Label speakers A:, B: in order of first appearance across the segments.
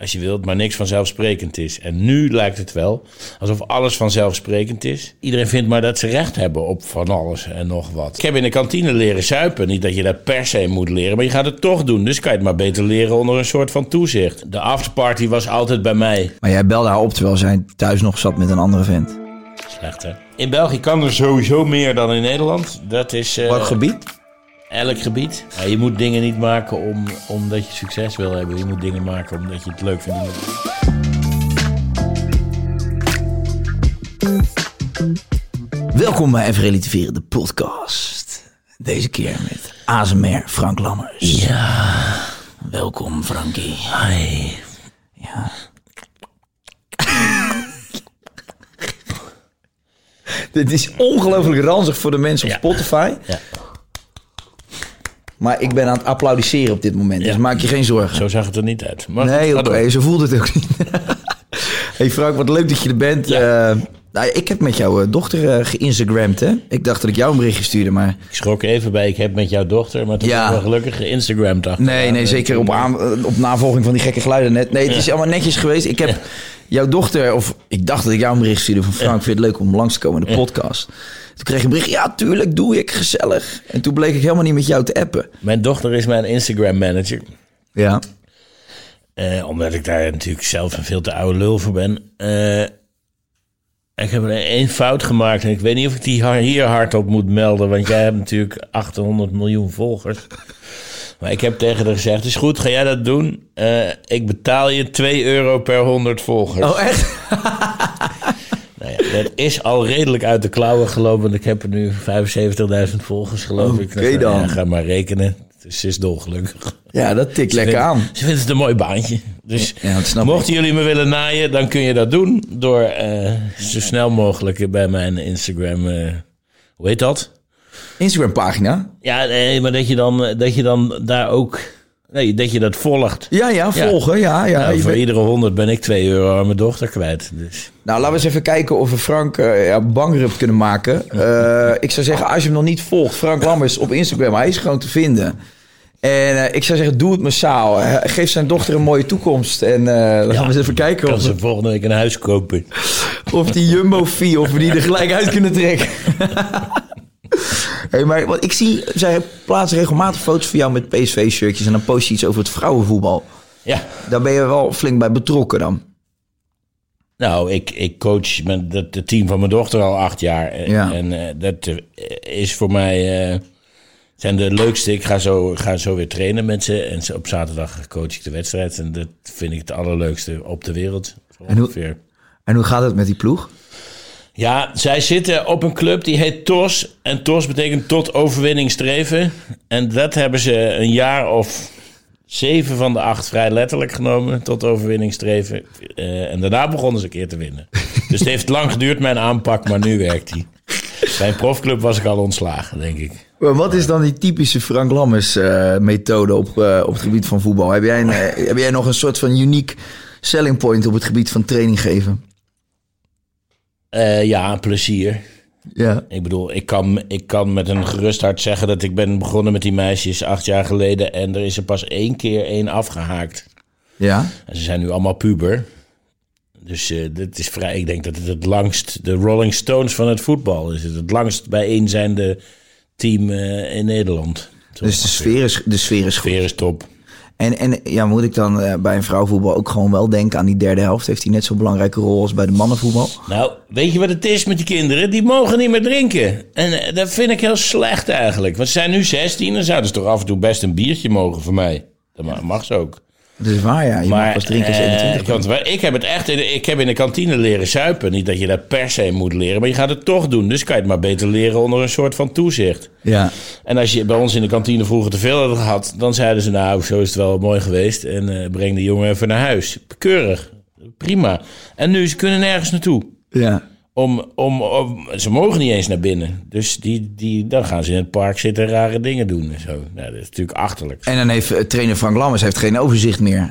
A: als je wilt, maar niks vanzelfsprekend is. En nu lijkt het wel alsof alles vanzelfsprekend is. Iedereen vindt maar dat ze recht hebben op van alles en nog wat. Ik heb in de kantine leren suipen. Niet dat je dat per se moet leren, maar je gaat het toch doen. Dus kan je het maar beter leren onder een soort van toezicht. De afterparty was altijd bij mij.
B: Maar jij belde haar op terwijl zij thuis nog zat met een andere vent.
A: Slecht hè? In België kan er sowieso meer dan in Nederland. Dat is... eh,
B: Welk gebied?
A: Elk gebied. Ja, je moet dingen niet maken om, omdat je succes wil hebben. Je moet dingen maken omdat je het leuk vindt.
B: Welkom bij Even Relativeren, de podcast. Deze keer met ASMR Frank Lammers.
A: Ja,
B: Welkom Frankie.
A: hi.
B: Ja. Dit is ongelooflijk ranzig voor de mensen op
A: Ja.
B: Spotify.
A: Ja.
B: Maar ik ben aan het applaudisseren op dit moment. Dus maak je geen zorgen.
A: Zo zag het er niet uit. Maar
B: Nee, oké, zo voelt het ook niet. hey Frank, wat leuk dat je er bent.
A: Ja.
B: Eh, nou, ik heb met jouw eh, dochter eh, geïnstagramd, hè? Ik dacht dat ik jou een berichtje stuurde, maar...
A: Ik schrok even bij, ik heb met jouw dochter, maar toen
B: Ja.
A: wel gelukkig Instagram dacht.
B: Nee, nee, zeker op, aan, op navolging van die gekke geluiden net. Nee, het is allemaal netjes geweest. Ik heb jouw dochter, of ik dacht dat ik jou een bericht stuurde van Frank, vind je het leuk om langs te komen in de podcast? Toen kreeg ik een bericht, ja, tuurlijk, doe ik, gezellig. En toen bleek ik helemaal niet met jou te appen.
A: Mijn dochter is mijn Instagram manager.
B: Ja.
A: Eh, omdat ik daar natuurlijk zelf een veel te oude lul voor ben. Eh, ik heb er één fout gemaakt en ik weet niet of ik die hier hardop moet melden. Want jij hebt natuurlijk 800 miljoen volgers. Maar ik heb tegen haar gezegd, is goed, ga jij dat doen? Eh, ik betaal je 2 euro per 100 volgers.
B: Oh, echt?
A: Nou ja, dat is al redelijk uit de klauwen gelopen. Ik heb er nu 75.000 volgers, geloof ik.
B: Oké
A: Dus,
B: dan.
A: Ja, ga maar rekenen. Dus ze is dolgelukkig.
B: Ja, dat tikt lekker aan.
A: Ze vindt het een mooi baantje. Dus
B: Ja,
A: mochten jullie me willen naaien, dan kun je dat doen. Door eh, zo snel mogelijk bij mijn Instagram... eh, hoe heet dat?
B: Instagram-pagina?
A: Ja, nee, maar dat je dan, eh, dat je dan daar ook... Nee, dat je dat volgt.
B: Ja, ja, volgen, ja. ja.
A: Nou, voor iedere 100 ben ik 2 euro aan mijn dochter kwijt. Dus.
B: Nou, laten we eens even kijken of we Frank eh ja, bankrupt kunnen maken. Eh, ik zou zeggen, als je hem nog niet volgt, Frank Lammers op Instagram, hij is gewoon te vinden. En eh, ik zou zeggen, doe het massaal. Geef zijn dochter een mooie toekomst. En gaan we eens even kijken
A: Kan
B: of,
A: ze volgende week een huis kopen.
B: of die Jumbo-fee, of we die er gelijk uit kunnen trekken. hey, maar wat ik zie, zij plaatsen regelmatig foto's van jou met PSV-shirtjes en dan post je iets over het vrouwenvoetbal.
A: Ja.
B: Daar ben je wel flink bij betrokken dan.
A: Nou, ik, ik coach met het het team van mijn dochter al acht jaar. En,
B: Ja.
A: en eh, dat eh, is voor mij eh, zijn de leukste. Ik ga zo, ga zo weer trainen met ze. En op zaterdag coach ik de wedstrijd. En dat vind ik het allerleukste op de wereld. Zo
B: En hoe-
A: ongeveer.
B: En hoe gaat het met die ploeg?
A: Ja, zij zitten op een club die heet TOS. En TOS betekent tot overwinning streven. En dat hebben ze een jaar of zeven van de acht vrij letterlijk genomen. Tot overwinning streven. Eh, en daarna begonnen ze een keer te winnen. dus het heeft lang geduurd, mijn aanpak, maar nu werkt die. Bij een profclub was ik al ontslagen, denk ik.
B: Maar wat is dan die typische Frank Lammers eh, methode op, eh, op het gebied van voetbal? Heb jij, een, heb jij nog een soort van uniek selling point op het gebied van training geven?
A: Eh, ja, plezier.
B: Ja.
A: Ik bedoel, ik kan, ik kan met een gerust hart zeggen dat ik ben begonnen met die meisjes acht jaar geleden. En er is er pas één keer één afgehaakt.
B: Ja?
A: En ze zijn nu allemaal puber. Dus eh dit is vrij, ik denk dat het het langst, de Rolling Stones van het voetbal is. Het, het langst bijeen zijnde team eh, in Nederland. Zo
B: Dus de sfeer is, de sfeer is goed.
A: sfeer is top.
B: En, en ja, moet ik dan eh, bij een vrouwenvoetbal ook gewoon wel denken aan die derde helft? Heeft hij net zo'n belangrijke rol als bij de mannenvoetbal?
A: Nou, weet je wat het is met die kinderen? Die mogen niet meer drinken. En eh, dat vind ik heel slecht eigenlijk. Want ze zijn nu 16, dan zouden ze toch af en toe best een biertje mogen voor mij. Dat ma- mag ze ook.
B: Dat is waar, ja. Je mag pas drinken als
A: eh,
B: 21
A: want wij- ik heb het echt in de, ik heb in de kantine leren suipen. Niet dat je dat per se moet leren, maar je gaat het toch doen. Dus kan je het maar beter leren onder een soort van toezicht.
B: Ja.
A: En als je bij ons in de kantine vroeger te veel had gehad, dan zeiden ze: Nou, zo is het wel mooi geweest. En eh, breng de jongen even naar huis. Keurig. Prima. En nu, ze kunnen nergens naartoe.
B: ja.
A: Om, om, om- ze mogen niet eens naar binnen. Dus die, die, dan gaan ze in het park zitten en rare dingen doen en zo. Nou, dat is natuurlijk achterlijk.
B: En dan heeft eh, trainer Frank Lammers heeft geen overzicht meer.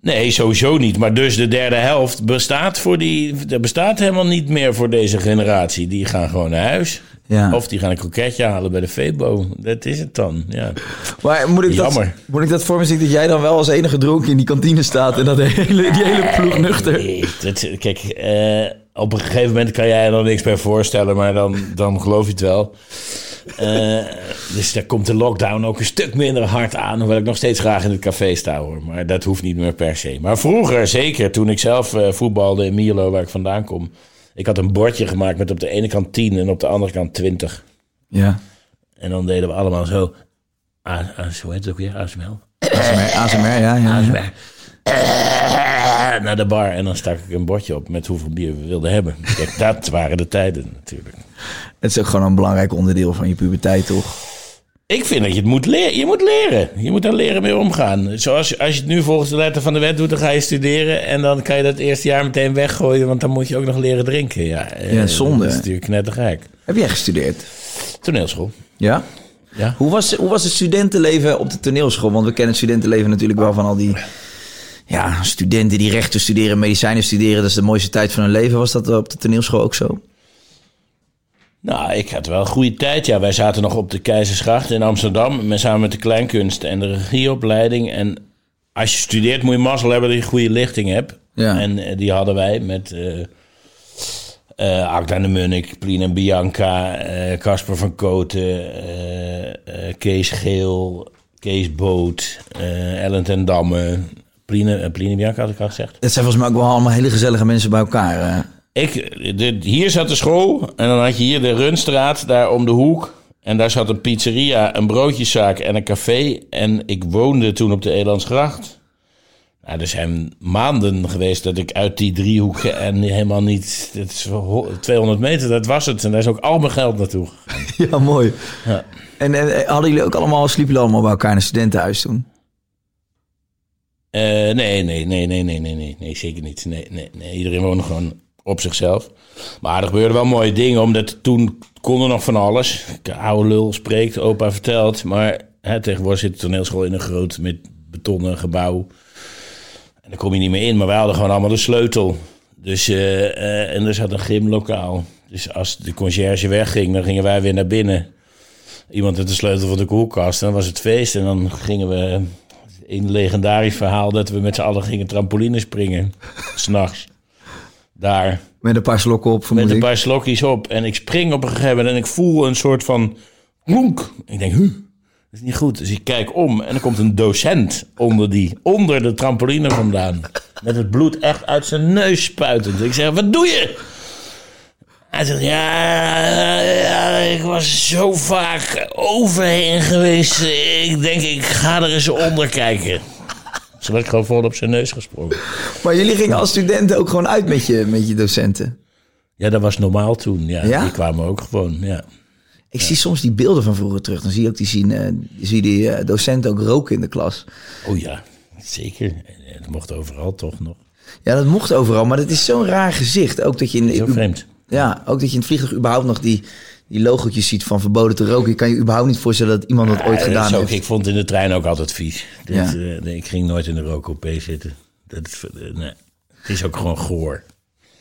A: Nee, sowieso niet. Maar dus de derde helft bestaat, voor die, bestaat helemaal niet meer voor deze generatie. Die gaan gewoon naar huis.
B: Ja.
A: Of die gaan een kroketje halen bij de Febo. Dat is het dan, ja.
B: Maar moet ik, dat,
A: Jammer.
B: moet ik dat voor me zien dat jij dan wel als enige dronken in die kantine staat en dat de hele, die hele ploeg nuchter?
A: Nee, dat, kijk, eh, op een gegeven moment kan jij er dan niks bij voorstellen, maar dan, dan geloof je het wel. Eh, dus daar komt de lockdown ook een stuk minder hard aan. Hoewel ik nog steeds graag in het café sta hoor. Maar dat hoeft niet meer per se. Maar vroeger, zeker toen ik zelf eh, voetbalde in Mierlo, waar ik vandaan kom. Ik had een bordje gemaakt met op de ene kant 10 en op de andere kant 20.
B: Ja.
A: En dan deden we allemaal zo. Hoe heet het ook weer? ASML.
B: ASMR, ASMR ja, ja, ja.
A: ASMR. Eh, Naar de bar en dan stak ik een bordje op met hoeveel bier we wilden hebben. Kijk, dat waren de tijden natuurlijk.
B: Het is ook gewoon een belangrijk onderdeel van je puberteit, toch?
A: Ik vind dat je het moet leren. Je moet leren. Je moet daar leren mee omgaan. Zoals als je het nu volgens de letter van de wet doet, dan ga je studeren. En dan kan je dat eerste jaar meteen weggooien, want dan moet je ook nog leren drinken. Ja, eh,
B: Ja, zonde.
A: Dat is natuurlijk knettergek.
B: Heb jij gestudeerd?
A: Toneelschool.
B: Ja?
A: Ja.
B: Hoe was, hoe was het studentenleven op de toneelschool? Want we kennen het studentenleven natuurlijk wel van al die ja, studenten die rechten studeren, medicijnen studeren. Dat is de mooiste tijd van hun leven. Was dat op de toneelschool ook zo?
A: Nou, ik had wel een goede tijd. Ja, wij zaten nog op de Keizersgracht in Amsterdam. met- Samen met de kleinkunst en de regieopleiding. En als je studeert moet je mazzel hebben dat je goede lichting hebt.
B: Ja.
A: En eh, die hadden wij met Agda de Munnik, Plien en Bianca, Casper van Koten, Kees Geel, Kees Boot, Ellen ten Damme. Plien, en- Plien en Bianca had ik al gezegd.
B: Dat zijn volgens mij ook wel allemaal hele gezellige mensen bij elkaar. eh.
A: Ik, de, hier zat de school en dan had je hier de Runstraat, daar om de hoek. En daar zat een pizzeria, een broodjeszaak en een café. En ik woonde toen op de Elandsgracht. Nou, er zijn maanden geweest dat ik uit die driehoek en helemaal niet... Het is ho- 200 meter, dat was het. En daar is ook al mijn geld naartoe.
B: Ja, mooi.
A: Ja.
B: En, en hadden jullie ook allemaal, sliepen jullie allemaal bij elkaar in een studentenhuis toen?
A: Eh, nee, nee, nee, nee, nee, nee, nee, nee, zeker niet. Nee, nee, nee, iedereen woonde gewoon op zichzelf. Maar er gebeurden wel mooie dingen, omdat toen kon er nog van alles. De oude lul spreekt, opa vertelt. Maar tegenwoordig zit de toneelschool in een groot met betonnen gebouw. En daar kom je niet meer in, maar wij hadden gewoon allemaal de sleutel. Dus, eh, eh, en er zat een gymlokaal. Dus als de conciërge wegging, dan gingen wij weer naar binnen. Iemand had de sleutel van de koelkast. En dan was het feest. En dan gingen we een legendarisch verhaal dat we met z'n allen gingen trampoline springen. S'nachts. Daar.
B: Met een paar slokken op,
A: Met een paar slokjes op. En ik spring op een gegeven moment en ik voel een soort van klonk. Ik denk, huh, dat is niet goed. Dus ik kijk om en er komt een docent onder, die, onder de trampoline vandaan. Met het bloed echt uit zijn neus spuitend. Ik zeg, wat doe je? Hij zegt, ja, ja, ik was zo vaak overheen geweest. Ik denk, ik ga er eens onder kijken. Ze werd gewoon vol op zijn neus gesprongen.
B: Maar jullie gingen als studenten ook gewoon uit met je, met je docenten.
A: Ja, dat was normaal toen. Ja,
B: Ja?
A: die kwamen ook gewoon, ja.
B: Ik zie soms die beelden van vroeger terug. Dan zie je ook die, zien, eh, zie die eh, docenten ook roken in de klas.
A: Oh ja, zeker. Het mocht overal toch nog.
B: Ja, dat mocht overal, maar dat is zo'n raar gezicht. Ook dat je in,
A: Zo vreemd.
B: Ja, ook dat je in het vliegtuig überhaupt nog die, die logootjes ziet van verboden te roken. Je kan je überhaupt niet voorstellen dat iemand dat ooit
A: dat
B: gedaan
A: ook-
B: heeft.
A: ik vond in de trein ook altijd vies.
B: Ja.
A: nee, ik ging nooit in de rookcoupé zitten. Dat, is- eh, nee. Het is ook gewoon goor.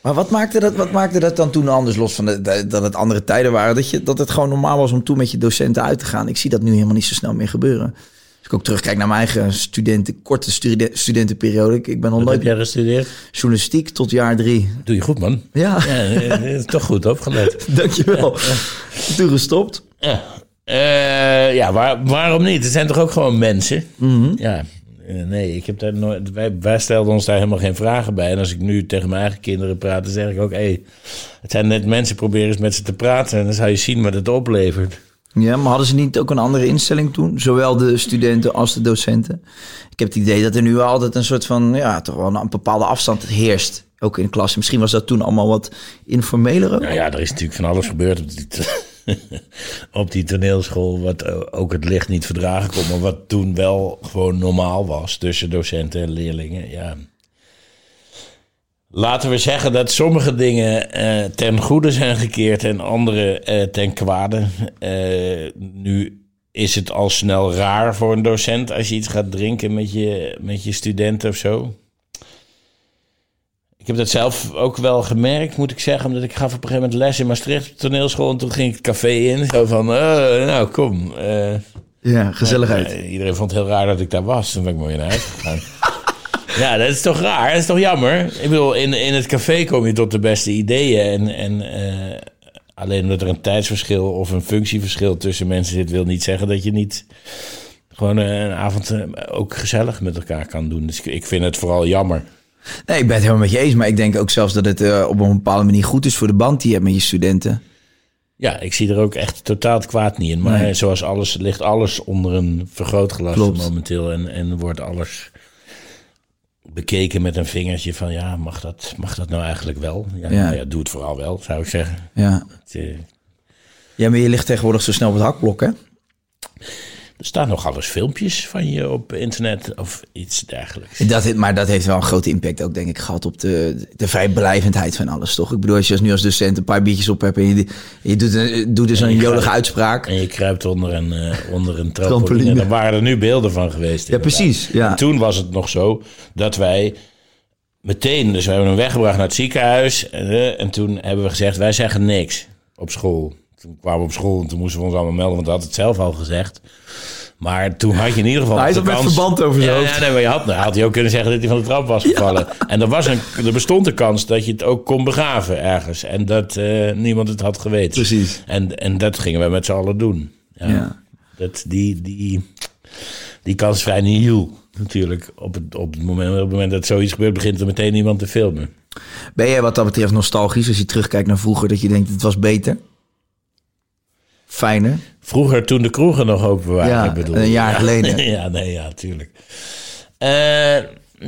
B: Maar wat maakte, dat, wat maakte dat dan toen anders, los van de, de- dat het andere tijden waren? Dat, je, dat het gewoon normaal was om toen met je docenten uit te gaan. Ik zie dat nu helemaal niet zo snel meer gebeuren. Als ik ook terugkijk naar mijn eigen studenten, korte studen- studentenperiode. Ik, ik ben al
A: Wat
B: nooit
A: heb jij gestudeerd?
B: journalistiek tot jaar drie.
A: Doe je goed, man.
B: Ja,
A: Ja, eh, eh, toch goed opgelet.
B: dankjewel. Toen gestopt.
A: Ja, Eh, ja waar, waarom niet? Het zijn toch ook gewoon mensen? Ja, eh, nee, ik heb daar nooit, wij, wij stelden ons daar helemaal geen vragen bij. En als ik nu tegen mijn eigen kinderen praat, dan zeg ik ook... Hey, het zijn net mensen, probeer eens met ze te praten... en dan zou je zien wat het oplevert.
B: Ja, maar hadden ze niet ook een andere instelling toen? Zowel de studenten als de docenten. Ik heb het idee dat er nu altijd een soort van, ja, toch wel een bepaalde afstand heerst. Ook in de klas. Misschien was dat toen allemaal wat informeler.
A: Nou ja, er is natuurlijk van alles gebeurd op die, op die toneelschool... wat ook het licht niet verdragen kon... maar wat toen wel gewoon normaal was tussen docenten en leerlingen. Ja. Laten we zeggen dat sommige dingen eh, ten goede zijn gekeerd... en andere eh, ten kwade. Eh, nu is het al snel raar voor een docent... als je iets gaat drinken met je, met je studenten of zo... Ik heb dat zelf ook wel gemerkt, moet ik zeggen. Omdat ik gaf op een gegeven moment les in Maastricht toneelschool. En toen ging ik het café in. Zo van, nou kom.
B: Ja, gezelligheid.
A: iedereen vond het heel raar dat ik daar was. Toen ben ik mooi naar huis gegaan. Ja, dat is toch raar? Dat is toch jammer? Ik bedoel, in, in het café kom je tot de beste ideeën. En, en eh, alleen omdat er een tijdsverschil of een functieverschil tussen mensen zit... wil niet zeggen dat je niet gewoon eh, een avond eh, ook gezellig met elkaar kan doen. Dus ik, vind het vooral jammer.
B: Nee, ik ben het helemaal met je eens. Maar ik denk ook zelfs dat het op een bepaalde manier goed is voor de band die je hebt met je studenten.
A: Ja, ik zie er ook echt totaal het kwaad niet in. Maar
B: Nee.
A: zoals alles, ligt alles onder een vergrootglas
B: Klopt.
A: momenteel. En, en wordt alles bekeken met een vingertje van... ja, mag dat, mag dat nou eigenlijk wel? Ja,
B: Ja.
A: nou ja, doe het vooral wel, zou ik zeggen.
B: Ja.
A: Het, eh,
B: ja, maar je ligt tegenwoordig zo snel op het hakblok, hè?
A: Er staan nog alles filmpjes van je op internet of iets dergelijks.
B: Dat, maar dat heeft wel een grote impact ook, denk ik, gehad op de, de vrijblijvendheid van alles, toch? Ik bedoel, als je als nu als docent een paar biertjes op hebt en je, je doet, een, doet dus een jolige uitspraak.
A: En je kruipt onder een, eh, onder een trampoline.
B: Trampoline.
A: Daar waren er nu beelden van geweest.
B: Ja,
A: inderdaad.
B: precies. Ja.
A: En toen was het nog zo dat wij meteen, dus we hebben hem weggebracht naar het ziekenhuis. eh, en toen hebben we gezegd, wij zeggen niks op school. Toen kwamen we op school en toen moesten we ons allemaal melden, want we hadden het zelf al gezegd. Maar toen had je in ieder geval.
B: Hij
A: de
B: zat met
A: kans-
B: verband over zijn
A: ja,
B: hoofd.
A: Ja, nee, maar je had, nou, had hij ook kunnen zeggen dat hij van de trap was gevallen. En er, was een, er bestond de kans dat je het ook kon begraven ergens. En dat eh, niemand het had geweten.
B: Precies.
A: En, en dat gingen we met z'n allen doen. Ja.
B: Ja.
A: Dat, die, die, die kans is vrij nihil natuurlijk. Op het, op, het moment, op het moment dat zoiets gebeurt, begint er meteen iemand te filmen.
B: Ben jij wat dat betreft nostalgisch als je terugkijkt naar vroeger, dat je denkt het was beter? Fijner?
A: Vroeger, toen de kroegen nog open waren,
B: Ja,
A: ik bedoel.
B: een jaar
A: ja.
B: geleden.
A: ja, nee, ja, tuurlijk. Eh,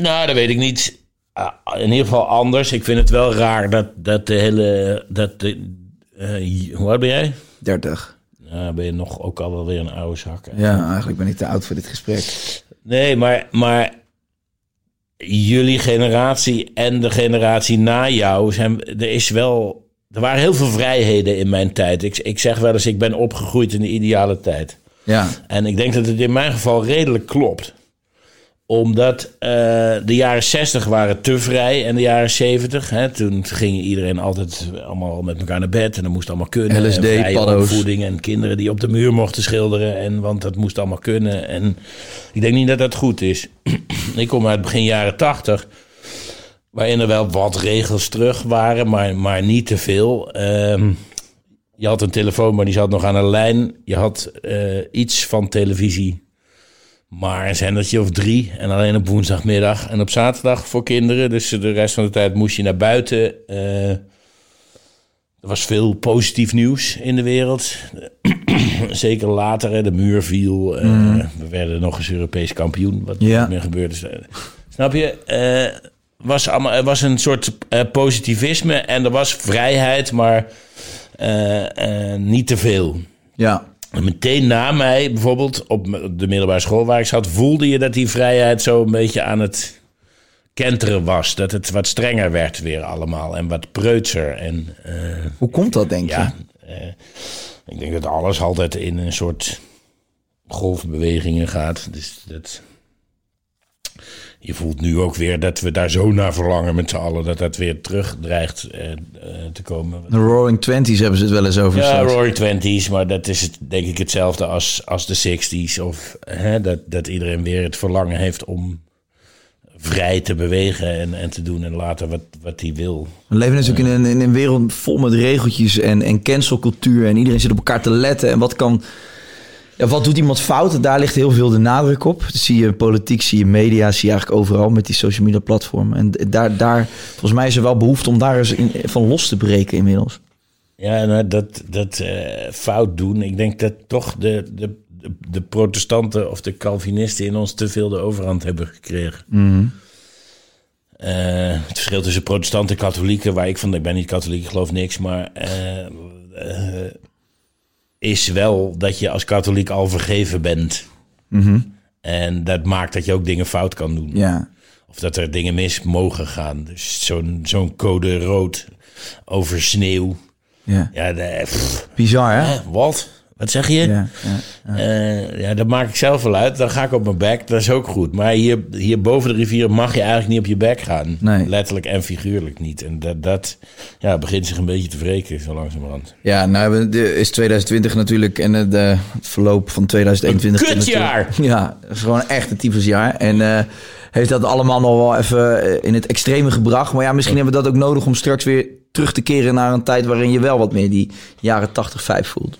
A: nou, dat weet ik niet. Ah, in ieder geval anders. Ik vind het wel raar dat, dat de hele... Dat de, eh, hoe oud ben jij?
B: 30.
A: Nou, ben je nog ook al wel weer een oude zak.
B: Ja, eigenlijk ben ik te oud voor dit gesprek.
A: Nee, maar, maar jullie generatie en de generatie na jou zijn. Er is wel. Er waren heel veel vrijheden in mijn tijd. Ik, ik zeg wel eens, ik ben opgegroeid in de ideale tijd.
B: Ja,
A: En ik denk dat het in mijn geval redelijk klopt. Omdat eh, de jaren 60 waren te vrij en de jaren 70. Hè, toen ging iedereen altijd allemaal met elkaar naar bed. En dat moest allemaal kunnen.
B: LSD,
A: en
B: paddo's.
A: opvoeding en kinderen die op de muur mochten schilderen. En, want dat moest allemaal kunnen. En ik denk niet dat dat goed is. ik kom uit begin jaren 80. Waarin er wel wat regels terug waren, maar, maar niet te veel. Ehm, je had een telefoon, maar die zat nog aan een lijn. Je had eh, iets van televisie, maar een zendertje of drie. En alleen op woensdagmiddag en op zaterdag voor kinderen. Dus de rest van de tijd moest je naar buiten. Eh, er was veel positief nieuws in de wereld. Zeker later, hè, de muur viel. eh, We werden nog eens Europees kampioen, wat
B: Ja.
A: niet meer gebeurd is. Eh, Snap je? Eh, was allemaal, er was een soort eh, positivisme en er was vrijheid, maar eh, eh, niet te veel.
B: ja.
A: En meteen na mij, bijvoorbeeld op de middelbare school waar ik zat, voelde je dat die vrijheid zo een beetje aan het kenteren was. Dat het wat strenger werd weer allemaal en wat preutser. En
B: Hoe komt dat, denk je?
A: ja, eh, ik denk dat alles altijd in een soort golfbewegingen gaat. Dus dat. Je voelt nu ook weer dat we daar zo naar verlangen met z'n allen. Dat dat weer terug dreigt eh, eh, te komen.
B: De Roaring Twenties hebben ze het wel eens over.
A: Ja. Roaring Twenties, maar dat is het, denk ik hetzelfde als, als de 60s. Of hè, dat, dat iedereen weer het verlangen heeft om vrij te bewegen en, en te doen en laten wat, wat hij wil.
B: We leven natuurlijk in een, in een wereld vol met regeltjes en, en cancelcultuur. En iedereen zit op elkaar te letten. En wat kan... Ja, wat doet iemand fout? Daar ligt heel veel de nadruk op. Dat zie je politiek, zie je media, zie je eigenlijk overal met die social media platformen. En daar, daar, volgens mij is er wel behoefte om daar eens in, van los te breken inmiddels.
A: Ja, nou, dat, dat eh, fout doen. Ik denk dat toch de, de, de, protestanten of de Calvinisten in ons te veel de overhand hebben gekregen. Eh, het verschil tussen protestanten en katholieken, waar ik van, ik ben niet katholiek, ik geloof niks, maar eh, is wel dat je als katholiek al vergeven bent. En dat maakt dat je ook dingen fout kan doen.
B: Ja.
A: Of dat er dingen mis mogen gaan. Dus zo'n zo'n code rood over sneeuw.
B: Ja.
A: Ja, de, pff,
B: Bizar, hè?
A: hè, wat? Wat zeg je?
B: Ja, ja.
A: Eh, ja, dat maak ik zelf wel uit. Dan ga ik op mijn bek. Dat is ook goed. Maar hier, hier boven de rivier mag je eigenlijk niet op je bek gaan.
B: Nee.
A: Letterlijk en figuurlijk niet. En dat, dat ja, begint zich een beetje te wreken, zo langzamerhand.
B: Ja, nou is 2020 natuurlijk en het, eh, het verloop van 2021.
A: Een kutjaar!
B: Ja, gewoon echt een tyfusjaar. En eh, heeft dat allemaal nog wel even in het extreme gebracht. Maar ja, misschien hebben we dat ook nodig om straks weer terug te keren naar een tijd waarin je wel wat meer die jaren 80, 5 voelt.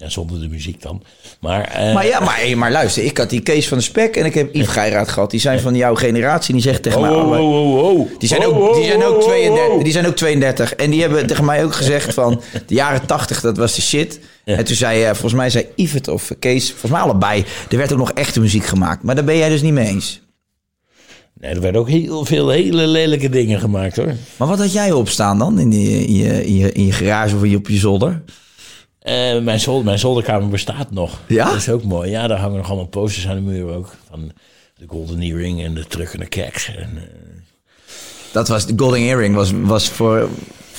A: Ja, zonder de muziek dan. Maar, eh,
B: Maar ja, maar, hey, maar luister, ik had die Kees van de Spek en ik heb Yves Geiraat gehad. Die zijn van jouw generatie. Die zegt tegen
A: oh,
B: mij...
A: oh, oh, oh, oh.
B: Die zijn, ook, die,
A: oh,
B: zijn ook
A: oh,
B: 32,
A: oh.
B: die zijn ook 32. En die hebben tegen mij ook gezegd van... de jaren 80, dat was de shit. En toen zei, eh, volgens mij zei Yves het of Kees... volgens mij allebei, er werd ook nog echte muziek gemaakt. Maar daar ben jij dus niet mee eens.
A: Nee, er werden ook heel veel hele lelijke dingen gemaakt hoor.
B: Maar wat had jij opstaan dan in, die, in, je, in, je, in je garage of op je zolder?
A: Eh, mijn, zolder, mijn zolderkamer bestaat nog.
B: Ja?
A: Dat is ook mooi. Ja, daar hangen nog allemaal posters aan de muur ook. Van de Golden Earring en de Keks. En, eh,
B: Dat was, de Golden Earring was, was voor...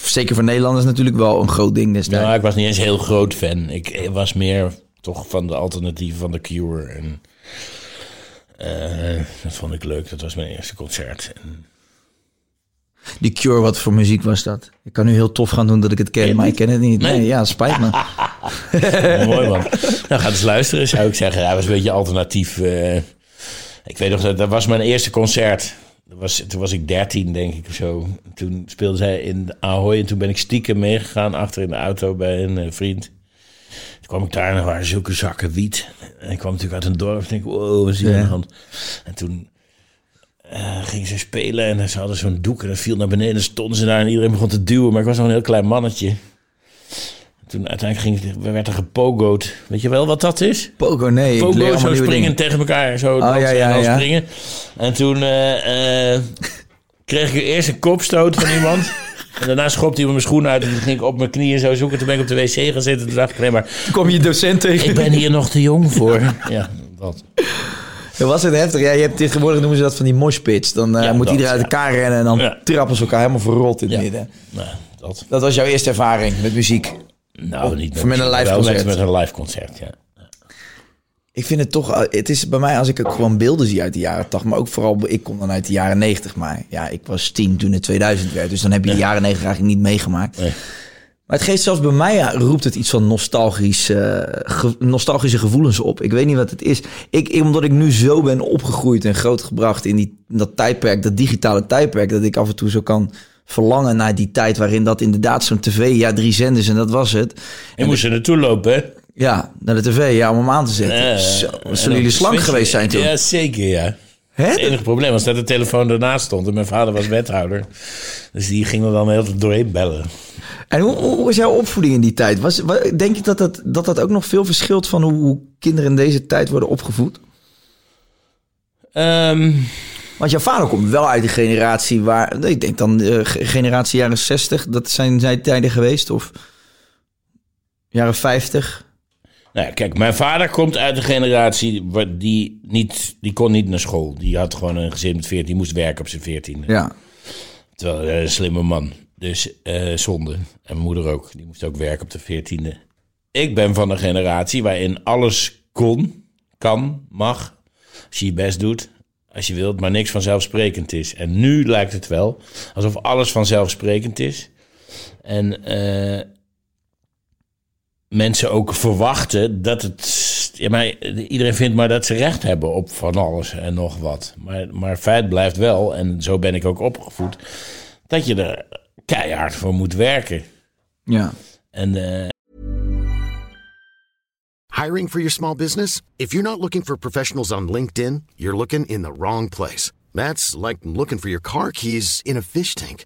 B: Zeker voor Nederlanders natuurlijk wel een groot ding destijds.
A: nou, ik was niet eens heel groot fan. Ik was meer toch van de alternatieven van The Cure. En, eh, dat vond ik leuk. Dat was mijn eerste concert. En,
B: Die Cure, wat voor muziek was dat? Ik kan nu heel tof gaan doen dat ik het ken, maar ik ken het niet. Nee, ja, spijt me.
A: mooi man. Nou, ga eens luisteren, zou ik zeggen. Hij was een beetje alternatief. eh. ik weet nog, dat, dat was mijn eerste concert. Dat was, toen was ik 13, denk ik, of zo. Toen speelde zij in Ahoy en toen ben ik stiekem meegegaan achter in de auto bij een eh, vriend. Toen kwam ik daar en er waren zulke zakken wiet. En ik kwam natuurlijk uit een dorp en ik, wow, wat is hier aan de hand? En toen eh gingen ze spelen en ze hadden zo'n doek en dat viel naar beneden. En stonden ze daar en iedereen begon te duwen. Maar ik was nog een heel klein mannetje. Toen uiteindelijk ging, werd er gepogoed. Weet je wel wat dat is?
B: Pogo, nee.
A: Pogo, zo springen
B: dingen.
A: tegen elkaar. Zo dansen
B: ja,
A: en
B: ja.
A: springen. En toen eh, eh, kreeg ik eerst een kopstoot van iemand. En daarna schopte hij me mijn schoenen uit. En toen ging ik op mijn knieën zo zoeken. Toen ben ik op de wc gaan zitten. Toen dacht ik, nee, maar
B: Toen kwam je docent tegen.
A: ik ben hier nog te jong voor. Ja, dat.
B: Dat was het heftig. Ja, je hebt tegenwoordig noemen ze dat van die moshpits. Dan eh,
A: Ja,
B: moet
A: dat,
B: iedereen uit elkaar rennen en dan trappen ze elkaar helemaal verrot in het
A: Ja.
B: midden.
A: Nou, dat.
B: Dat was jouw eerste ervaring met muziek.
A: Nou, niet
B: Of met een live concert.
A: Met, met een live concert, ja.
B: Ik vind het toch, eh, het is bij mij als ik ook gewoon beelden zie uit de jaren 80, maar ook vooral, ik kom dan uit de jaren 90, maar ja, ik was tien toen het 2000 werd, dus dan heb je de jaren 90 eigenlijk niet meegemaakt.
A: Nee.
B: Maar het geeft zelfs bij mij, ja, roept het iets van nostalgisch, eh, ge- nostalgische gevoelens op. Ik weet niet wat het is. Ik, ik- omdat ik nu zo ben opgegroeid en grootgebracht in, die, in dat tijdperk, dat digitale tijdperk, dat ik af en toe zo kan verlangen naar die tijd waarin dat inderdaad zo'n tv, ja, drie zenders en dat was het.
A: Je moest er naartoe lopen, hè?
B: Ja, naar de tv, ja, om hem aan te zetten. Zo,
A: en
B: zullen jullie slank geweest zijn toen?
A: Ja, zeker, ja.
B: Hè?
A: Het enige probleem was dat de telefoon ernaast stond en mijn vader was wethouder. Dus die ging er dan de hele tijd doorheen bellen.
B: En hoe, hoe was jouw opvoeding in die tijd? Was, wa- denk je dat dat, dat dat ook nog veel verschilt van hoe, hoe kinderen in deze tijd worden opgevoed?
A: Ehm,
B: Want jouw vader komt wel uit de generatie waar... Ik denk dan eh, ge- generatie jaren 60. Dat zijn zijn tijden geweest. Of jaren 50.
A: Nou ja, kijk, mijn vader komt uit een generatie waar die niet, die kon niet naar school. Die had gewoon een gezin met 14, die moest werken op zijn 14.
B: Ja.
A: Terwijl hij een slimme man. Dus eh, zonde. En mijn moeder ook. Die moest ook werken op de 14e. Ik ben van een generatie waarin alles kon, kan, mag. Als je je best doet, als je wilt, maar niks vanzelfsprekend is. En nu lijkt het wel alsof alles vanzelfsprekend is. En eh, mensen ook verwachten dat het ja, maar iedereen vindt maar dat ze recht hebben op van alles en nog wat. Maar, maar feit blijft wel, en zo ben ik ook opgevoed, dat je er keihard voor moet werken.
B: Ja.
A: En eh,
C: Hiring for your small business? If you're not looking for professionals on LinkedIn, you're looking in the wrong place. That's like looking for your car keys in a fish tank.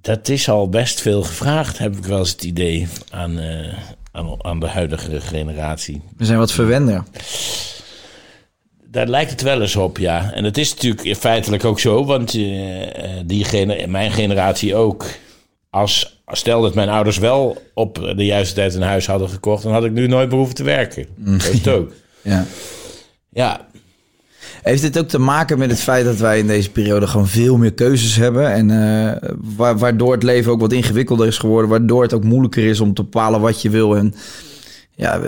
A: dat is al best veel gevraagd, heb ik wel eens het idee aan, eh, aan, aan de huidige generatie.
B: We zijn wat verwender.
A: Daar lijkt het wel eens op, ja. En het is natuurlijk feitelijk ook zo, want eh, die gener- mijn generatie ook. Als, stel dat mijn ouders wel op de juiste tijd een huis hadden gekocht, dan had ik nu nooit behoeven te werken. Dat is het ook.
B: Ja.
A: Ja,
B: Heeft dit ook te maken met het feit dat wij in deze periode gewoon veel meer keuzes hebben? En eh, wa- waardoor het leven ook wat ingewikkelder is geworden. Waardoor het ook moeilijker is om te bepalen wat je wil. En ja,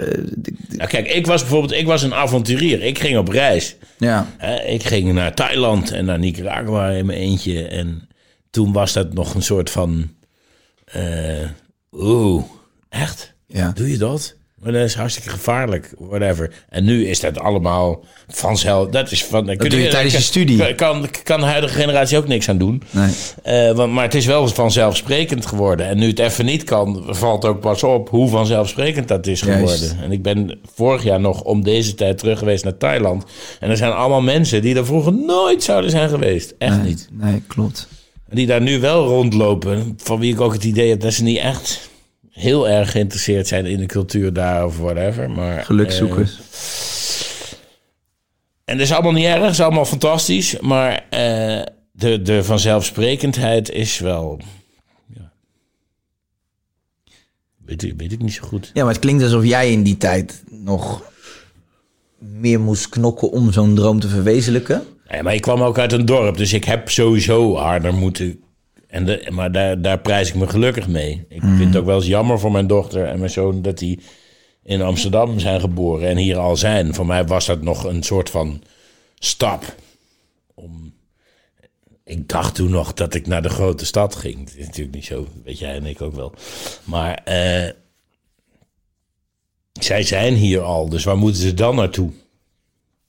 A: nou kijk, ik was bijvoorbeeld ik was een avonturier. Ik ging op reis.
B: ja,
A: ik ging naar Thailand en naar Nicaragua in mijn eentje. En toen was dat nog een soort van... eh Oeh, echt?
B: ja.
A: Doe je dat? Maar dat is hartstikke gevaarlijk, whatever. En nu is dat allemaal vanzelf. Dat is van. Dat
B: doe je tijdens je studie.
A: Kan, kan de huidige generatie ook niks aan doen.
B: Nee.
A: Eh, want, maar het is wel vanzelfsprekend geworden. En nu het even niet kan, valt ook pas op hoe vanzelfsprekend dat is geworden.
B: Juist.
A: En ik ben vorig jaar nog om deze tijd terug geweest naar Thailand. En er zijn allemaal mensen die er vroeger nooit zouden zijn geweest. Echt
B: Nee,
A: niet.
B: nee, klopt.
A: En die daar nu wel rondlopen. Van wie ik ook het idee heb dat ze niet echt heel erg geïnteresseerd zijn in de cultuur daar of whatever. Maar,
B: Gelukzoekers.
A: eh, en dat is allemaal niet erg, is allemaal fantastisch. Maar eh, de, de vanzelfsprekendheid is wel. Ja. Weet, ik- weet ik niet zo goed.
B: Ja, maar het klinkt alsof jij in die tijd nog meer moest knokken om zo'n droom te verwezenlijken.
A: Ja, maar ik kwam ook uit een dorp, dus ik heb sowieso harder moeten. En de, maar daar, daar prijs ik me gelukkig mee. Ik vind het ook wel eens jammer voor mijn dochter en mijn zoon dat die in Amsterdam zijn geboren en hier al zijn. Voor mij was dat nog een soort van stap. Om, ik dacht toen nog dat ik naar de grote stad ging. Het is natuurlijk niet zo, weet jij en ik ook wel. Maar eh, zij zijn hier al, dus waar moeten ze dan naartoe?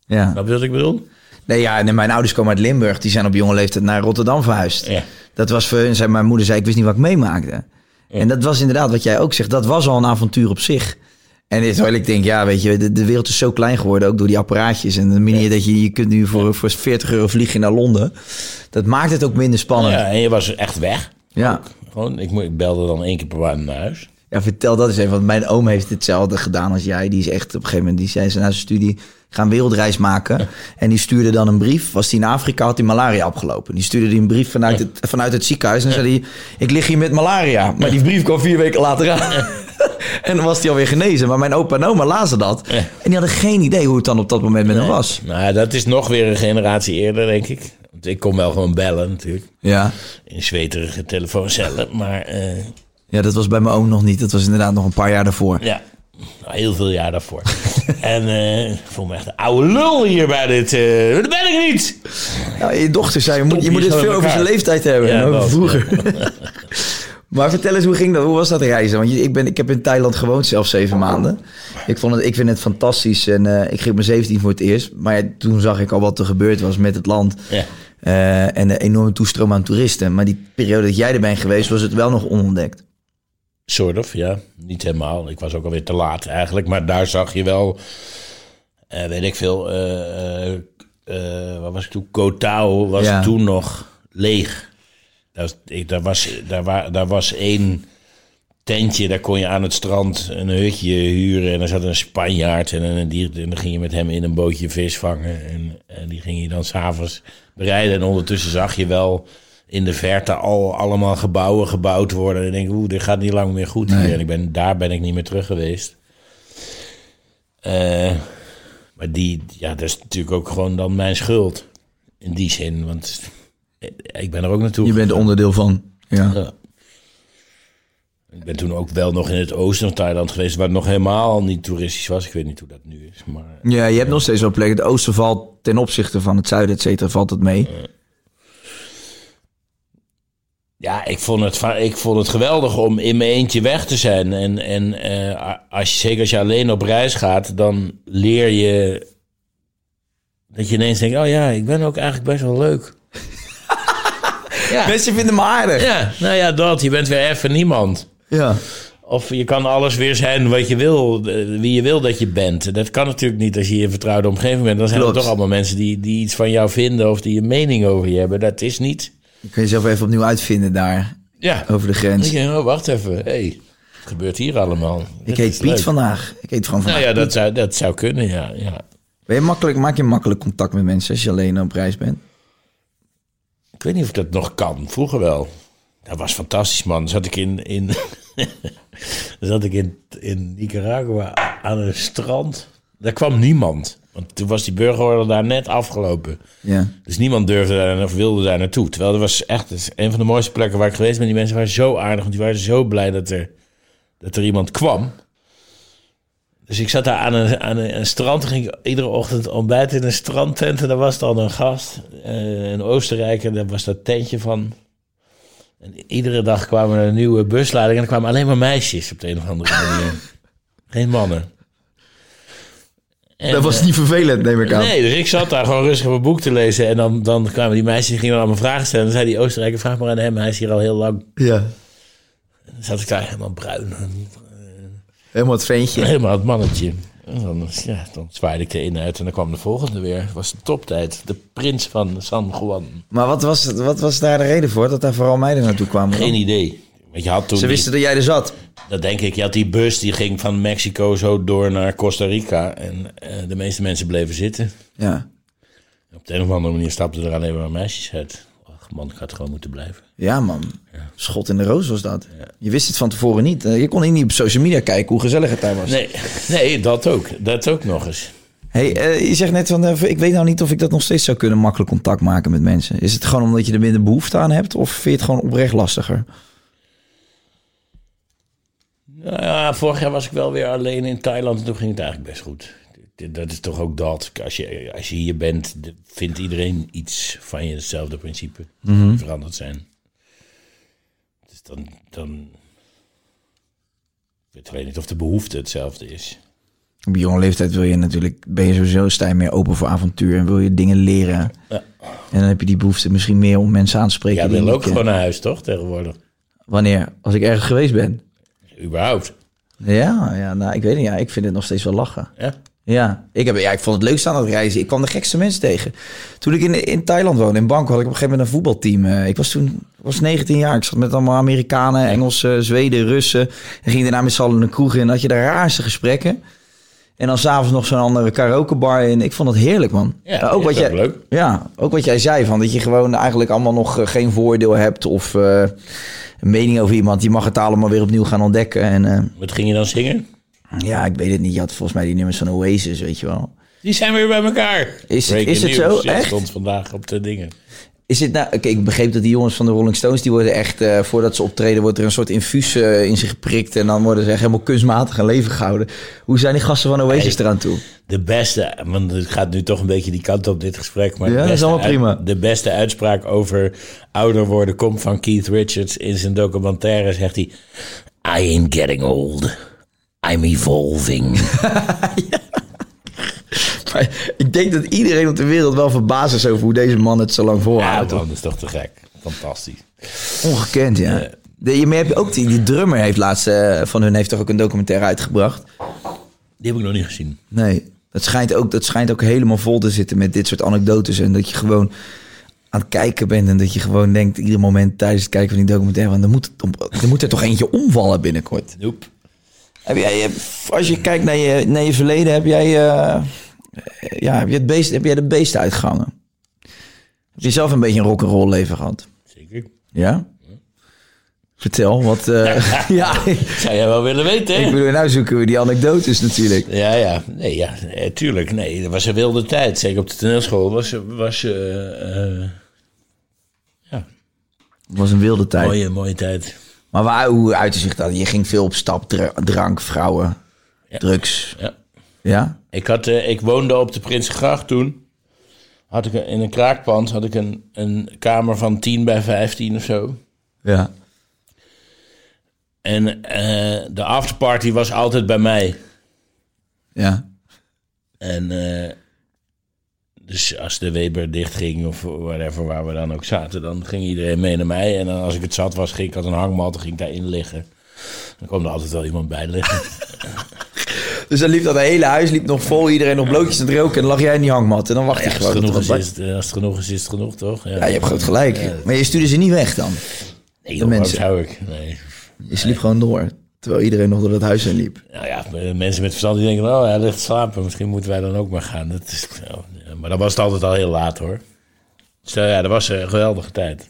B: Ja.
A: Je wat ik bedoel?
B: Nee, ja, mijn ouders komen uit Limburg. Die zijn op jonge leeftijd naar Rotterdam verhuisd.
A: Ja.
B: Dat was voor hun, zei mijn moeder zei, ik wist niet wat ik meemaakte. En dat was inderdaad wat jij ook zegt. Dat was al een avontuur op zich. En terwijl ik denk, ja, weet je, de, de wereld is zo klein geworden, ook door die apparaatjes. En de manier dat je, je kunt nu voor, voor 40 euro vliegen naar Londen. Dat maakt het ook minder spannend.
A: Ja,
B: Ja,
A: en je was echt weg.
B: ja.
A: Gewoon, ik, belde dan één keer per maand naar huis.
B: vertel dat eens even. Want mijn oom heeft hetzelfde gedaan als jij. Die is echt op een gegeven moment, die zei ze na zijn studie, ik ga een wereldreis maken. En die stuurde dan een brief. Was hij in Afrika, had hij malaria opgelopen. Die stuurde die een brief vanuit het, vanuit het ziekenhuis. En zei hij, ik lig hier met malaria. Maar die brief kwam vier weken later aan. En dan was hij alweer genezen. Maar mijn opa en oma lazen dat. En die hadden geen idee hoe het dan op dat moment met hem was.
A: Nou, dat is nog weer een generatie eerder, denk ik. Want ik kon wel gewoon bellen, natuurlijk.
B: Ja.
A: In zweterige telefooncellen. Maar eh,
B: ja, dat was bij mijn oom nog niet. Dat was inderdaad nog een paar jaar daarvoor.
A: ja, nou, heel veel jaar daarvoor. en eh, ik voel me echt een oude lul hier bij dit. eh, dat ben ik niet!
B: Ja, je dochter zei, je moet, je moet het veel over zijn leeftijd hebben.
A: Ja,
B: over
A: dat,
B: vroeger. maar vertel eens, hoe ging dat? Hoe was dat reizen? Want ik, ben, ik heb in Thailand gewoond zelfs zeven maanden. Ik, vond het, ik vind het fantastisch. En eh, ik ging mijn 17 voor het eerst. Maar ja, toen zag ik al wat er gebeurd was met het land.
A: Ja.
B: En de enorme toestroom aan toeristen. Maar die periode dat jij er bent geweest, was het wel nog onontdekt.
A: Sort of, ja. Niet helemaal. Ik was ook alweer te laat eigenlijk. Maar daar zag je wel, eh, weet ik veel, eh, eh, wat was ik toen? Koh Tao was
B: Ja.
A: toen nog leeg. Daar was, ik, daar, was, daar, wa- daar was één tentje, daar kon je aan het strand een hutje huren. En er zat een Spanjaard en, dan- die, en dan ging je met hem in een bootje vis vangen. En, en die ging je dan s'avonds bereiden. En ondertussen zag je wel in de verte al allemaal gebouwen gebouwd worden. En ik denk, oeh, dit gaat niet lang meer goed. En ik ben, daar ben ik niet meer terug geweest. Eh, maar die, ja, dat is natuurlijk ook gewoon dan mijn schuld. In die zin, want ik ben er ook naartoe.
B: Je bent onderdeel van. Ja.
A: Ja. Ik ben toen ook wel nog in het oosten van Thailand geweest, waar het nog helemaal niet toeristisch was. Ik weet niet hoe dat nu is, maar
B: ja, je hebt nog steeds wel plekken. Het oosten valt ten opzichte van het zuiden, et cetera, valt het mee.
A: ja, ik vond het, ik vond het geweldig om in mijn eentje weg te zijn. En, en eh, als je, zeker als je alleen op reis gaat, dan leer je dat je ineens denkt, oh ja, ik ben ook eigenlijk best wel leuk. ja.
B: Mensen vinden me aardig.
A: ja, nou ja, dat. Je bent weer even niemand.
B: Ja.
A: Of je kan alles weer zijn wat je wil, eh, wie je wil dat je bent. Dat kan natuurlijk niet als je in een vertrouwde omgeving bent. Dan zijn
B: Klopt.
A: er toch allemaal mensen die, die iets van jou vinden of die een mening over je hebben. Dat is niet.
B: Je kan jezelf even opnieuw uitvinden daar,
A: Ja.
B: over de grens.
A: Ik denk, oh, wacht even. hey, wat gebeurt hier allemaal?
B: Ik heet Piet
A: leuk.
B: vandaag. Ik heet gewoon vandaag
A: Nou ja, dat
B: Piet.
A: zou, dat zou kunnen, ja. ja.
B: Ben je makkelijk, maak je makkelijk contact met mensen als je alleen op reis bent?
A: Ik weet niet of dat nog kan. Vroeger wel. Dat was fantastisch, man. Dan zat ik in, in, zat ik in, in Nicaragua aan een strand. Daar kwam niemand. Want toen was die burgeroorlog daar net afgelopen.
B: Ja.
A: Dus niemand durfde daar of wilde daar naartoe. Terwijl dat was echt een van de mooiste plekken waar ik geweest ben. Die mensen waren zo aardig, want die waren zo blij dat er, dat er iemand kwam. Dus ik zat daar aan een, aan een, een strand. ging ik iedere ochtend ontbijten in een strandtent. En daar was dan een gast, eh, een Oostenrijker. Daar was dat tentje van. En iedere dag kwamen er een nieuwe buslading. En er kwamen alleen maar meisjes op de een of andere manier. Geen mannen. En,
B: Dat was
A: eh,
B: niet vervelend, neem ik aan.
A: Nee, dus ik zat daar gewoon rustig mijn boek te lezen. En dan, dan kwamen die meisjes die gingen allemaal vragen stellen. En dan zei die Oostenrijker, vraag maar aan hem. Hij is hier al heel lang.
B: Ja.
A: Dan zat ik daar helemaal bruin.
B: Helemaal het ventje.
A: Helemaal het mannetje. En dan, ja, dan zwaaide ik erin uit en dan kwam de volgende weer. Het was de toptijd. De prins van San Juan.
B: Maar wat was, het- wat was daar de reden voor dat daar vooral meiden naartoe kwamen?
A: Geen idee. Want je had toen
B: Ze
A: die-
B: wisten dat jij er zat.
A: dat denk ik. Je had die bus die ging van Mexico zo door naar Costa Rica. En eh, de meeste mensen bleven zitten.
B: Ja.
A: Op de een of andere manier stapten er alleen maar meisjes uit. Ach man, ik had gewoon moeten blijven.
B: Ja, man. Schot in de roos was dat. Je wist het van tevoren niet. Eh, Je kon niet op social media kijken hoe gezellig het daar was.
A: Nee, nee dat ook. Dat ook nog eens.
B: Hey, eh, je zegt net van, ik weet nou niet of ik dat nog steeds zou kunnen makkelijk contact maken met mensen. Is het gewoon omdat je er minder behoefte aan hebt? Of vind je het gewoon oprecht lastiger?
A: Nou ja, vorig jaar was ik wel weer alleen in Thailand en toen ging het eigenlijk best goed. Dat is toch ook dat. Als je, als je hier bent, vindt iedereen iets van je. Hetzelfde principe. Die veranderd zijn. Dus dan, dan... Ik weet alleen niet of de behoefte hetzelfde is.
B: Op jonge leeftijd wil je natuurlijk, ben je sowieso sta meer open voor avontuur en wil je dingen leren.
A: Ja.
B: En dan heb je die behoefte misschien meer om mensen aan te spreken. Die
A: wil ook
B: niet
A: gewoon naar huis, toch? Tegenwoordig.
B: Wanneer? Als ik ergens geweest ben.
A: Überhaupt.
B: Ja, ja nou, ik weet niet. Ja, ik vind het nog steeds wel lachen.
A: Ja.
B: Ja, ik, heb, ja, ik vond het leukste aan het reizen. Ik kwam de gekste mensen tegen. Toen ik in, in Thailand woonde, in Bangkok, had ik op een gegeven moment een voetbalteam. Eh, ik was toen was 19 jaar. Ik zat met allemaal Amerikanen, Engelsen, Zweden, Russen. En ging daarna met z'n allen een kroeg in. En had je de raarste gesprekken. En dan s'avonds nog zo'n andere karaokebar in. Ik vond het heerlijk, man.
A: Ja,
B: Nou, ook, wat jij,
A: leuk.
B: Ja, ook wat jij zei, van dat je gewoon eigenlijk allemaal nog eh, geen voordeel hebt. Of eh, een mening over iemand. Je mag het allemaal weer opnieuw gaan ontdekken. En eh,
A: Wat ging je dan zingen?
B: ja, ik weet het niet. Je had volgens mij die nummers van Oasis, weet je wel.
A: Die zijn weer bij elkaar.
B: Is-
A: Breaking
B: is het zo? Echt?
A: stond vandaag op de dingen.
B: Is het nou, oké, ik begreep dat die jongens van de Rolling Stones, die worden echt, eh, voordat ze optreden, wordt er een soort infuus eh, in zich geprikt. En dan worden ze echt helemaal kunstmatig een leven gehouden. Hoe zijn die gasten van Oasis eraan toe?
A: De beste, want het gaat nu toch een beetje die kant op dit gesprek. Maar
B: Ja, dat is allemaal prima.
A: de beste uitspraak over ouder worden komt van Keith Richards in zijn documentaire. Zegt hij: I ain't getting old. I'm evolving.
B: Maar ik denk dat iedereen op de wereld wel verbaasd is over hoe deze man het zo lang
A: ja,
B: volhoudt.
A: man, dat is toch te gek. Fantastisch.
B: Ongekend, ja. De, je, maar heb je ook die, die drummer heeft laatst eh, van hun heeft toch ook een documentaire uitgebracht?
A: Die heb ik nog niet gezien.
B: Nee, dat schijnt, ook, dat schijnt ook helemaal vol te zitten met dit soort anekdotes. En dat je gewoon aan het kijken bent en dat je gewoon denkt ieder moment tijdens het kijken van die documentaire, van, er, moet, er moet er toch eentje omvallen binnenkort.
A: Nope.
B: Heb jij, eh, als je kijkt naar je, naar je verleden, heb jij, eh, ja, heb, je het beest, heb jij de beesten uitgehangen? Heb je zelf een beetje een rock'n'roll leven gehad?
A: Zeker.
B: Ja? Vertel, wat... eh, ja,
A: Zou jij wel willen weten, hè?
B: ik bedoel, nou zoeken we die anekdotes natuurlijk.
A: Ja, ja. Nee, ja. eh, tuurlijk. Nee, dat was een wilde tijd. Zeker op de toneelschool was... was eh, ja,
B: Het was een wilde tijd.
A: mooie, mooie tijd.
B: Maar waar, hoe uitte zich dat? Je ging veel op stap, dra- drank, vrouwen, drugs.
A: Ja.
B: Ja?
A: Ik, had, eh, ik woonde op de Prinsengracht toen. Had ik in een kraakpand had ik een, een kamer van 10 bij 15 of zo.
B: Ja.
A: En eh, de afterparty was altijd bij mij.
B: Ja.
A: En eh, dus als de Weber dichtging of whatever, waar we dan ook zaten, dan ging iedereen mee naar mij. En dan als ik het zat was, ging ik had een hangmat, dan ging ik daarin liggen. Dan kwam er altijd wel iemand bij liggen.
B: Dus dan liep dat hele huis liep nog vol, iedereen nog blootjes aan het roken. En dan lag jij in die hangmat en dan wacht je
A: als, het
B: gewoon.
A: is,
B: het-
A: is het, als het genoeg is, is het genoeg, toch?
B: Ja, je hebt groot gelijk. Maar je stuurde ze niet weg dan.
A: nee, joh,
B: mensen.
A: zou ik? Nee.
B: Je sliep gewoon door. Terwijl iedereen nog door dat huis heen liep.
A: Nou ja, mensen met verstand die denken, oh, hij ligt slapen. Misschien moeten wij dan ook maar gaan. Dat is, ja, maar dan was het altijd al heel laat, hoor. Dus eh, ja, dat was een geweldige tijd.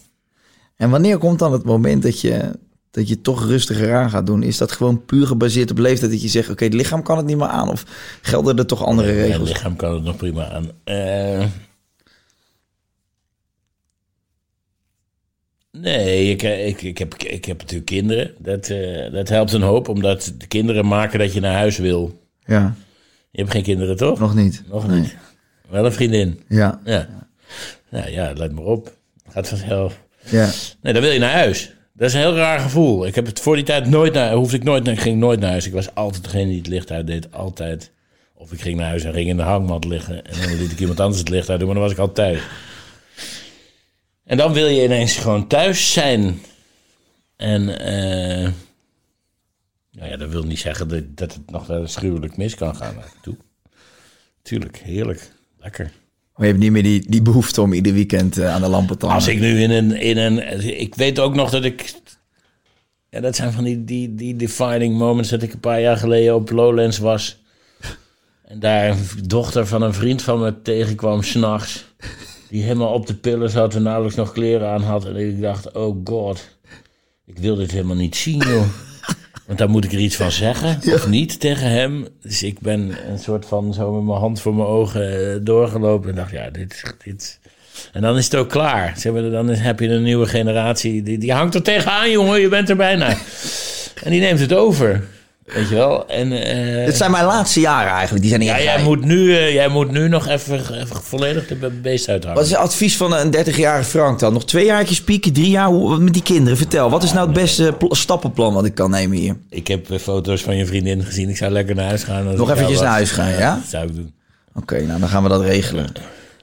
B: En wanneer komt dan het moment dat je, dat je toch rustiger aan gaat doen? Is dat gewoon puur gebaseerd op leeftijd dat je zegt... oké, het lichaam kan het niet meer aan? Of gelden er toch andere regels?
A: lichaam kan het nog prima aan. Eh, nee, ik, ik, ik, heb, ik heb natuurlijk kinderen. Dat, eh, dat helpt een hoop, omdat de kinderen maken dat je naar huis wil.
B: Ja,
A: Je hebt geen kinderen, toch?
B: nog niet.
A: Nog niet. Wel een vriendin.
B: Ja,
A: Ja. Nou ja, let maar op. Gaat vanzelf.
B: ja.
A: Nee, dan wil je naar huis. Dat is een heel raar gevoel. Ik heb het voor die tijd nooit naar, hoefde ik nooit naar, ik ging nooit naar huis. Ik was altijd degene die het licht uitdeed, altijd. Of ik ging naar huis en ging in de hangmat liggen. En dan liet ik iemand anders het licht uitdoen, maar dan was ik al thuis. En dan wil je ineens gewoon thuis zijn. En eh nou ja, dat wil niet zeggen dat, het nog wel eens gruwelijk mis kan gaan toe. Tuurlijk, heerlijk. Lekker.
B: Maar je hebt niet meer die, die behoefte om ieder weekend eh, aan de lampen te hangen.
A: Als ik nu in een, in een. Ik weet ook nog dat ik. Ja, dat zijn van die, die, die defining moments dat ik een paar jaar geleden op Lowlands was. En daar een dochter van een vriend van me tegenkwam s'nachts. Die helemaal op de pillen zat en nauwelijks nog kleren aan had. En ik dacht, oh god, ik wil dit helemaal niet zien, joh. Want dan moet ik er iets van zeggen, of niet, tegen hem. Dus ik ben een soort van zo met mijn hand voor mijn ogen eh, doorgelopen. En dacht, ja, dit, dit... En dan is het ook klaar. Zeg maar, dan heb je een nieuwe generatie. Die, die hangt er tegenaan, jongen, je bent er bijna. En die neemt het over. Weet je wel? En, eh,
B: Dit zijn mijn laatste jaren eigenlijk. Die zijn niet
A: ja, jij moet, nu, eh, jij moet nu nog even, even volledig de beest uithangen.
B: Wat is het advies van een 30-jarige Frank dan? Nog twee jaartjes pieken, drie jaar hoe- met die kinderen? Vertel, wat is nou het beste pl- stappenplan wat ik kan nemen hier?
A: Ik heb eh, foto's van je vriendin gezien. Ik zou lekker naar huis gaan.
B: Nog eventjes naar huis gaan, ja?
A: Dat zou ik doen.
B: Oké, nou dan gaan we dat regelen.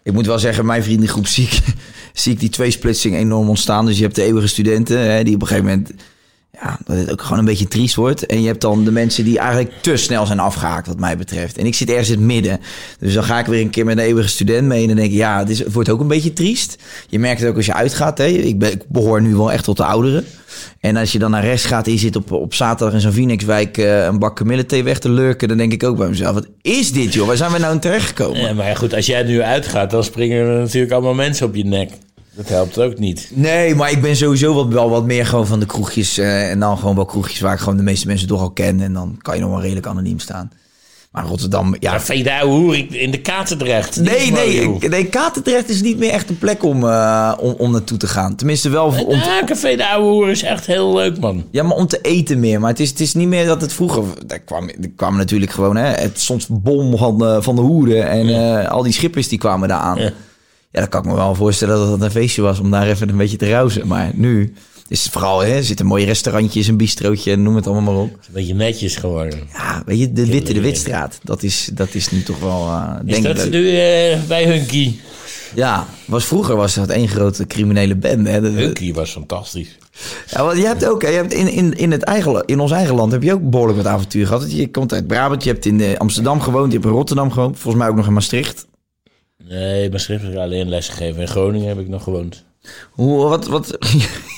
B: Ik moet wel zeggen, mijn vriendengroep zie ik, zie ik die tweesplitsing enorm ontstaan. Dus je hebt de eeuwige studenten, hè, die op een gegeven moment... Ja, dat het ook gewoon een beetje triest wordt. En je hebt dan de mensen die eigenlijk te snel zijn afgehaakt, wat mij betreft. En ik zit ergens in het midden. Dus dan ga ik weer een keer met een eeuwige student mee. En dan denk ik, ja, het, is, het wordt ook een beetje triest. Je merkt het ook als je uitgaat. Hè. Ik, ben, ik behoor nu wel echt tot de ouderen. En als je dan naar rechts gaat en je zit op, op zaterdag in zo'n Phoenixwijk eh, een bak kamillethee weg te lurken, dan denk ik ook bij mezelf, wat is dit joh? Waar zijn we nou in terechtgekomen?
A: Ja, maar goed, als jij nu uitgaat, dan springen er natuurlijk allemaal mensen op je nek. Dat helpt ook niet.
B: Nee, maar ik ben sowieso wat, wel wat meer gewoon van de kroegjes. eh, en dan gewoon wel kroegjes waar ik gewoon de meeste mensen toch al ken. En dan kan je nog wel redelijk anoniem staan. Maar Rotterdam, ja...
A: Ja, vind daar hoer in de Katendrecht?
B: Nee, nee,
A: mooi,
B: nee, Katendrecht is niet meer echt een plek om, eh, om, om naartoe te gaan. Tenminste wel om,
A: Ja, Café de Oude Hoer is echt heel leuk, man.
B: ja, maar om te eten meer. Maar het is, het is niet meer dat het vroeger... Daar kwam, er kwam natuurlijk gewoon... Hè, het stond bom van, de- van de hoeren. En eh, al die schippers die kwamen daar aan.
A: Ja.
B: Ja. dan kan ik me wel voorstellen dat het een feestje was... om daar even een beetje te rousen. Maar nu is het vooral... Hè, er zitten mooie restaurantjes, een bistrootje... noem het allemaal maar op.
A: Is een beetje netjes geworden.
B: Ja, weet je, de Witte de Witstraat. Dat is, dat is nu toch wel...
A: Is
B: denk ik
A: dat nu eh, bij Hunky?
B: Ja, was, vroeger was dat één grote criminele bende. Hè. De-
A: Hunky was fantastisch.
B: Ja, want je hebt ook, je hebt in, in, in, het eigen, in ons eigen land heb je ook behoorlijk wat avontuur gehad. Je komt uit Brabant, je hebt in eh, Amsterdam gewoond, je hebt in Rotterdam gewoond. Volgens mij ook nog in Maastricht.
A: Nee, Maastricht heb ik alleen lesgegeven. In Groningen heb ik nog gewoond.
B: Hoe, wat, wat,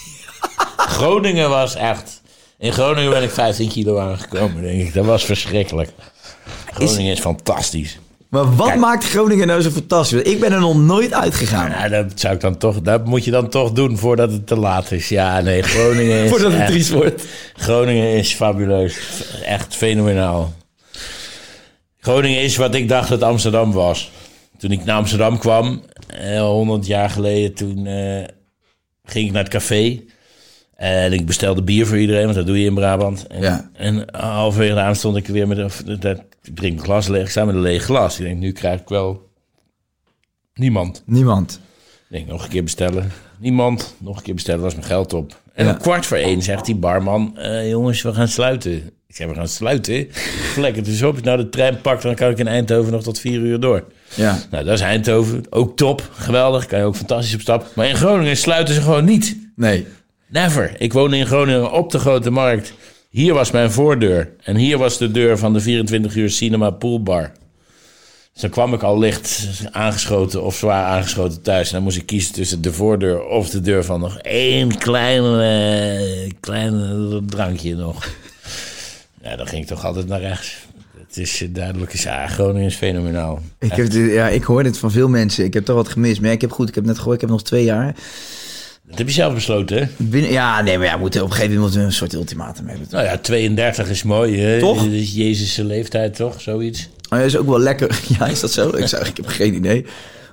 A: Groningen was echt... In Groningen ben ik 15 kilo aangekomen, denk ik. Dat was verschrikkelijk. Groningen is, fantastisch.
B: Maar wat
A: Kijk.
B: maakt Groningen nou zo fantastisch? Ik ben er nog nooit uitgegaan.
A: Ja, dat zou ik dan toch, dat moet je dan toch doen voordat het te laat is. Ja, nee, Groningen is.
B: Voordat het triest wordt.
A: Groningen is fabuleus. Echt fenomenaal. Groningen is wat ik dacht dat Amsterdam was. Toen ik naar Amsterdam kwam, eh, 100 jaar geleden, toen eh, ging ik naar het café. En ik bestelde bier voor iedereen, want dat doe je in Brabant. En,
B: Ja.
A: en halverwege de avond stond ik weer met een... Dat, ik drink een glas leeg, sta met een leeg glas. Ik denk, nu krijg ik wel niemand.
B: Niemand.
A: Ik denk, nog een keer bestellen. Niemand. Nog een keer bestellen, was mijn geld op. En
B: Ja.
A: om kwart voor één zegt die barman... eh, jongens, we gaan sluiten. Ik zeg, we gaan sluiten? Lekker, dus op ik nou de trein pak... dan kan ik in Eindhoven nog tot vier uur door.
B: Ja.
A: Nou, dat is Eindhoven. Ook top. Geweldig. Kan je ook fantastisch op stap. Maar in Groningen sluiten ze gewoon niet.
B: Nee.
A: Never. Ik woonde in Groningen op de Grote Markt. Hier was mijn voordeur. En hier was de deur van de 24 uur cinema poolbar. Dus dan kwam ik al licht aangeschoten of zwaar aangeschoten thuis. En dan moest ik kiezen tussen de voordeur of de deur van nog één klein, eh, klein drankje nog. Ja, dan ging ik toch altijd naar rechts. Het is duidelijk, is, ja, Groningen is fenomenaal.
B: Ik, heb ja, ik hoor dit van veel mensen. Ik heb toch wat gemist. Maar ja, ik heb goed, ik heb net gehoord, ik heb nog twee jaar.
A: Dat heb je zelf besloten, hè?
B: Binnen, ja, nee, maar ja, we moeten op een gegeven moment moeten we een soort ultimatum hebben.
A: Nou ja, 32 is mooi, hè?
B: Toch?
A: Dat is Jezus' leeftijd, toch? Zoiets.
B: Maar het is ook wel lekker. Ja, is dat zo? Ik, zeg, ik heb geen idee.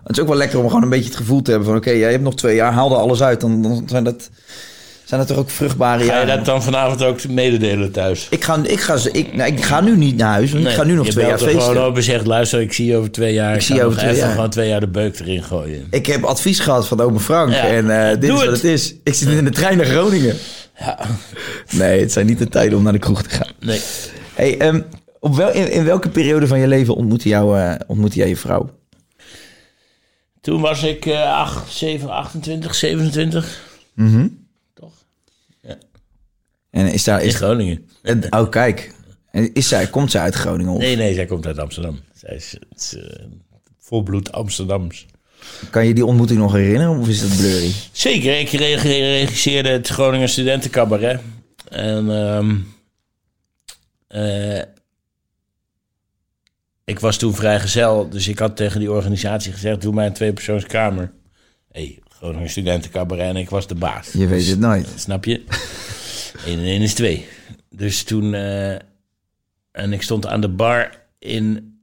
B: Het is ook wel lekker om gewoon een beetje het gevoel te hebben van... oké, jij hebt nog twee jaar, haal er alles uit. Dan, dan zijn, dat, zijn dat toch ook vruchtbare
A: Ga je
B: jaren.
A: dat dan vanavond ook mededelen thuis?
B: Ik ga, ik, ga, ik, nou, ik ga nu niet naar huis, want ik ga nu nog
A: je
B: twee jaar
A: er
B: feesten.
A: gewoon op en zegt, luister, ik zie je over twee jaar. Ik,
B: zie
A: ga
B: je over twee jaar.
A: gewoon twee jaar de beuk erin gooien.
B: Ik heb advies gehad van oma Frank
A: Ja.
B: en eh, dit
A: Doe
B: is wat
A: het.
B: het is. Ik zit in de trein naar Groningen.
A: Ja,
B: Nee, het zijn niet de tijden om naar de kroeg te gaan.
A: nee.
B: Hey, ehm, op wel, in, in welke periode van je leven ontmoette, jou, eh, ontmoette jij je vrouw?
A: Toen was ik eh 8, 7, 28, 27. Toch?
B: En is daar...
A: In
B: Is,
A: Groningen.
B: en- oh, kijk. En is zij, komt zij uit Groningen? Of
A: Nee, nee, zij komt uit Amsterdam. Zij is, eh, volbloed Amsterdams.
B: Kan je die ontmoeting nog herinneren of is het blurry?
A: Zeker, ik re- regisseerde het Groningen Studentencabaret. En ehm, eh, ik was toen vrijgezel, dus ik had tegen die organisatie gezegd: doe mij een tweepersoonskamer. Hé, hey, Groningen Studentencabaret en ik was de baas.
B: Je weet het nooit.
A: Snap je? 1 en 1 is 2. Dus toen. eh, en ik stond aan de bar in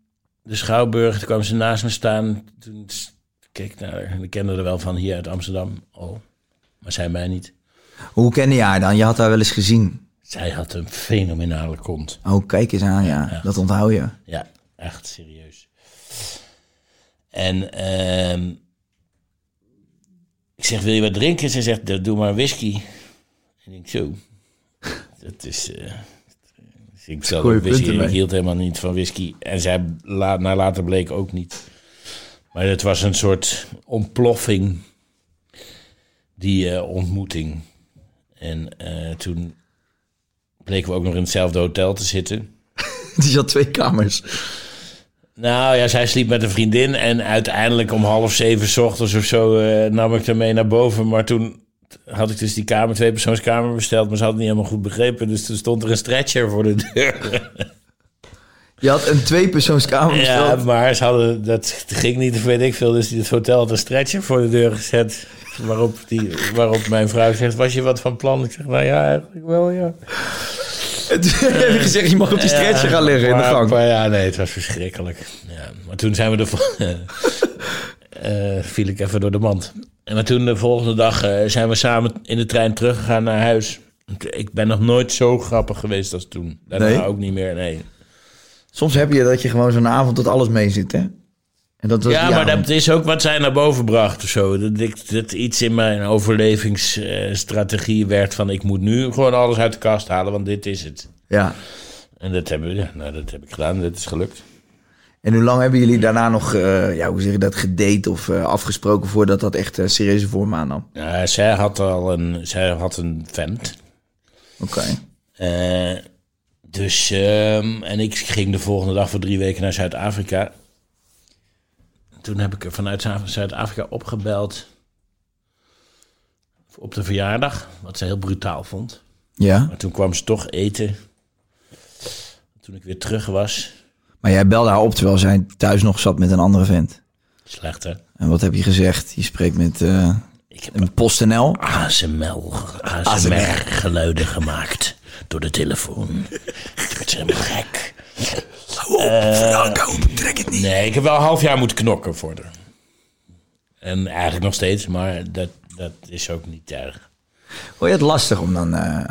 A: de Schouwburg. Toen kwam ze naast me staan. Toen keek ik naar haar. Ik kende er wel van hier uit Amsterdam. Oh, maar zij mij niet.
B: Hoe kende je haar dan? Je had haar wel eens gezien.
A: Zij had een fenomenale kont.
B: Oh, kijk eens aan, ja.
A: Ja.
B: Dat onthoud je.
A: Ja, echt serieus. En ehm, ik zeg, wil je wat drinken? Ze zegt, "Nou, doe maar whisky. En ik zo. Dat is... eh dus ik ook whisky.
B: punten
A: Ik
B: mee.
A: hield helemaal niet van whisky. En zij, la, naar later bleek ook niet. Maar het was een soort ontploffing. Die eh, ontmoeting. En eh, toen bleken we ook nog in hetzelfde hotel te zitten.
B: Die had twee kamers.
A: Nou ja, zij sliep met een vriendin en uiteindelijk om half zeven 's ochtends of zo nam ik haar mee naar boven. Maar toen had ik dus die kamer, twee persoonskamer besteld, maar ze had het niet helemaal goed begrepen. Dus toen stond er een stretcher voor de deur.
B: Je had een tweepersoonskamer
A: ja,
B: besteld.
A: maar ze hadden, dat ging niet of weet ik veel. Dus het hotel had een stretcher voor de deur gezet. Waarop, die, waarop mijn vrouw zegt, was je wat van plan? Ik zeg, nou ja, eigenlijk wel, ja.
B: En toen heb je gezegd, je mag op die stretcher gaan liggen in de gang.
A: maar ja, nee, het was verschrikkelijk. Ja, maar toen zijn we vol- eh, viel ik even door de mand. En maar toen de volgende dag eh, zijn we samen in de trein teruggegaan naar huis. Ik ben nog nooit zo grappig geweest als toen. Daarna
B: Nee?
A: ook niet meer, nee.
B: Soms heb je dat je gewoon zo'n avond tot alles mee zit, hè? En dat was
A: Ja, maar
B: avond.
A: dat is ook wat zij naar boven bracht of zo. Dat, ik, dat iets in mijn overlevingsstrategie werd van... ik moet nu gewoon alles uit de kast halen, want dit is het.
B: Ja.
A: En dat, hebben, we- ja, nou, dat heb ik gedaan, dat is gelukt.
B: En hoe lang hebben jullie daarna nog, eh, ja, hoe zeg je dat, gedate of eh, afgesproken voordat dat echt eh, serieuze vorm aannam?
A: Ja, zij had al een, zij had een vent.
B: Oké.
A: Dus, ehm, en ik ging de volgende dag voor drie weken naar Zuid-Afrika. Toen heb ik er vanuit Zuid- Zuid-Afrika opgebeld. Op de verjaardag, wat ze heel brutaal vond.
B: Ja.
A: Maar toen kwam ze toch eten. Toen ik weer terug was.
B: Maar jij belde haar op terwijl zij thuis nog zat met een andere vent.
A: Slecht, hè?
B: En wat heb je gezegd? Je spreekt met eh
A: Ik heb
B: een PostNL.
A: ASML, ASMR-geluiden gemaakt door de telefoon. Het wordt helemaal gek.
B: Franco, trek het niet.
A: Nee, ik heb wel een half jaar moeten knokken voor haar. En eigenlijk nog steeds, maar dat, dat is ook niet erg.
B: Vond je het lastig om dan... eh,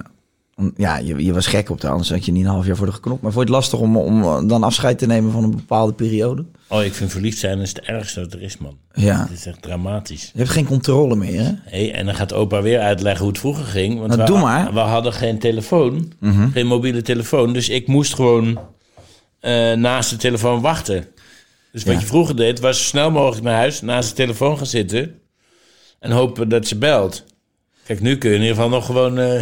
B: ja, je, je was gek op de anders had je niet een half jaar voor de geknopt. Maar vond je het lastig om, om eh, dan afscheid te nemen van een bepaalde periode?
A: Oh, ik vind verliefd zijn is het ergste wat er is, man.
B: Ja.
A: Het is echt dramatisch.
B: Je hebt geen controle meer, hè?
A: Hey, en dan gaat opa weer uitleggen hoe het vroeger ging. Want
B: Nou,
A: we,
B: doe maar. Mhm.
A: we hadden geen telefoon, geen mobiele telefoon. Dus ik moest gewoon eh, naast de telefoon wachten. Dus wat
B: Ja.
A: je vroeger deed, was zo snel mogelijk naar huis, naast de telefoon gaan zitten. En hopen dat ze belt. Kijk, nu kun je in ieder geval nog gewoon eh,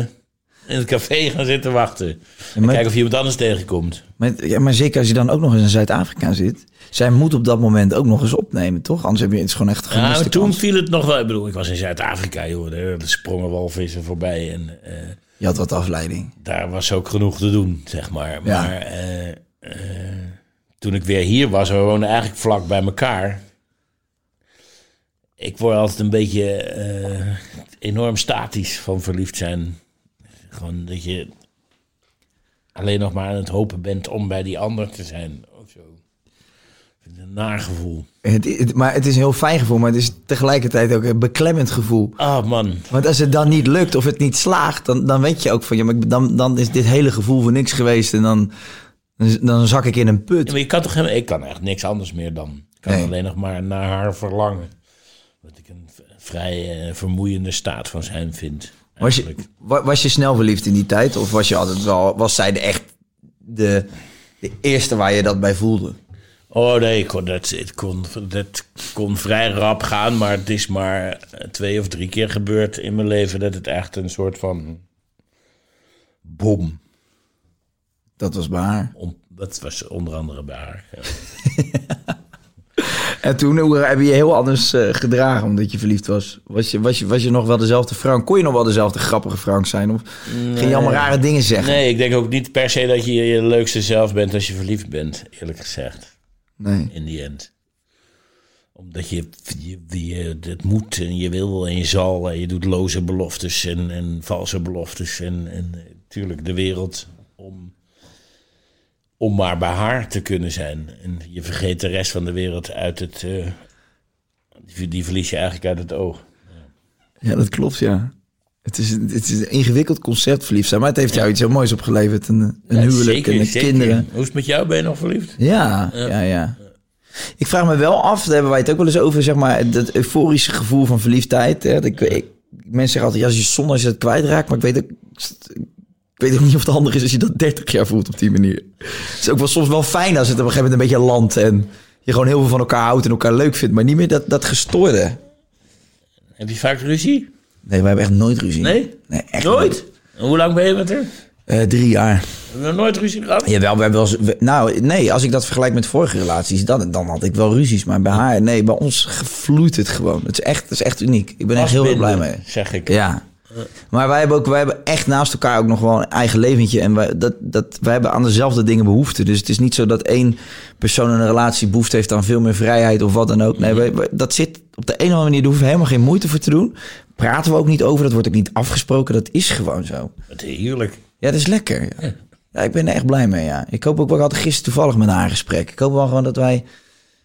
A: in het café gaan zitten wachten. En kijken of je iemand anders tegenkomt.
B: Maar, ja, maar zeker als je dan ook nog eens in Zuid-Afrika zit. Zij moet op dat moment ook nog eens opnemen, toch? Anders heb je het gewoon echt
A: Ja,
B: gemiste
A: maar toen
B: kans.
A: viel het nog wel. Ik bedoel, ik was in Zuid-Afrika, joh. Er sprongen walvissen voorbij. En eh,
B: Je had wat afleiding.
A: daar was ook genoeg te doen, zeg maar.
B: Ja.
A: Maar eh, eh, toen ik weer hier was, we woonden eigenlijk vlak bij elkaar. Ik word altijd een beetje enorm statisch van verliefd zijn. Gewoon dat je alleen nog maar aan het hopen bent om bij die ander te zijn. Of zo. Een naar gevoel.
B: Het, het- maar het is een heel fijn gevoel, maar het is tegelijkertijd ook een beklemmend gevoel.
A: Ah man,
B: Want als het dan niet lukt of het niet slaagt, dan, dan weet je ook van... Ja, maar dan, dan is dit hele gevoel voor niks geweest en dan, dan, zak ik in een put.
A: Ja, maar je kan toch helemaal, ik kan echt niks anders meer dan. Ik kan
B: Nee.
A: alleen nog maar naar haar verlangen. Wat ik een vrij eh, vermoeiende staat van zijn vind.
B: Was je, was je snel verliefd in die tijd? Of was je altijd wel, was zij de echt de, de eerste waar je dat bij voelde?
A: Oh nee, ik kon, dat, het kon, dat kon vrij rap gaan. Maar het is maar twee of drie keer gebeurd in mijn leven... dat het echt een soort van bom...
B: Dat was bij haar.
A: Om, dat was onder andere bij haar. ja.
B: En toen hoe, heb je je heel anders eh, gedragen omdat je verliefd was. Was je, was, je, was je nog wel dezelfde Frank? Kon je nog wel dezelfde grappige Frank zijn? Of ging je allemaal rare dingen zeggen?
A: Nee, ik denk ook niet per se dat je je leukste zelf bent als je verliefd bent, eerlijk gezegd.
B: Nee.
A: in die end. Omdat je, je, je het moet en je wil en je zal en je doet loze beloftes en, en valse beloftes. En, en natuurlijk de wereld om, om maar bij haar te kunnen zijn. En je vergeet de rest van de wereld uit het... eh, die, die verlies je eigenlijk uit het oog.
B: Ja, dat klopt, ja. Het is, een- het is een ingewikkeld concept verliefd zijn. Maar het heeft jou iets heel moois opgeleverd. Een, een
A: Ja,
B: huwelijk
A: zeker,
B: en
A: zeker.
B: kinderen.
A: Hoe is het met jou? Ben je nog verliefd?
B: Ja, ja, ja. Ik vraag me wel af, daar hebben wij het ook wel eens over, zeg maar, dat euforische gevoel van verliefdheid. Hè? Dat Ik, ik, mensen zeggen altijd, ja, als je zonde als je het kwijtraakt, maar ik weet ook, ik weet ook niet of het handig is als je dat 30 jaar voelt op die manier. Het is ook wel soms wel fijn als het op een gegeven moment een beetje landt en je gewoon heel veel van elkaar houdt en elkaar leuk vindt, maar niet meer dat, dat gestoorde.
A: Heb je vaak ruzie?
B: Nee, wij hebben echt nooit ruzie.
A: Nee?
B: Nee, echt
A: Nooit? En hoe lang ben je met haar?
B: Eh, drie jaar.
A: Heb je nog nooit ruzie gehad?
B: Jawel, we hebben wel eens- we- nou, nee, als ik dat vergelijk met vorige relaties, dan, dan had ik wel ruzies. Maar bij haar, nee, bij ons vloeit het gewoon. Het is echt, het is echt uniek. Ik ben echt heel erg blij mee.
A: Zeg ik.
B: Ja. Maar wij hebben, ook, wij hebben echt naast elkaar ook nog wel een eigen leventje. En wij, dat, dat, wij hebben aan dezelfde dingen behoefte. Dus het is niet zo dat één persoon in een relatie behoefte heeft aan veel meer vrijheid of wat dan ook. Nee, wij, wij- dat zit op de een of andere manier, daar hoeven we helemaal geen moeite voor te doen. Praten we ook niet over, dat wordt ook niet afgesproken. Dat is gewoon zo.
A: Wat heerlijk.
B: Ja, dat is lekker. Ja. ja, ik ben er echt blij mee. Ja. Ik hoop ook wel, ik had gisteren toevallig met haar een gesprek. Ik hoop wel gewoon dat wij,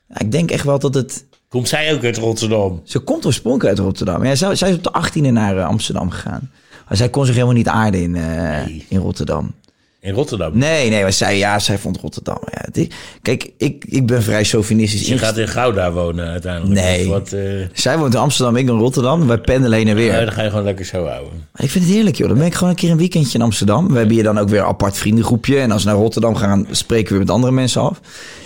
B: ja, ik denk echt wel dat het,
A: Komt zij ook uit Rotterdam?
B: ze komt oorspronkelijk uit Rotterdam. Ja, zij, zij is op de 18e naar eh, Amsterdam gegaan. Maar zij kon zich helemaal niet aarden in, eh, in Rotterdam.
A: In Rotterdam.
B: Nee, nee, maar zij, ja, zij vond Rotterdam. Ja, is- kijk, ik, ik ben vrij chauvinistisch.
A: Dus je gaat in Gouda wonen uiteindelijk.
B: Nee.
A: Wat, eh,
B: Zij woont in Amsterdam, ik in Rotterdam. Wij pendelen heen en weer.
A: ja, dan ga je gewoon lekker zo houden.
B: Maar Ik vind het heerlijk, joh. Dan ben ik gewoon een keer een weekendje in Amsterdam. We hebben hier dan ook weer een apart vriendengroepje. En als we naar Rotterdam gaan, spreken we weer met andere mensen af.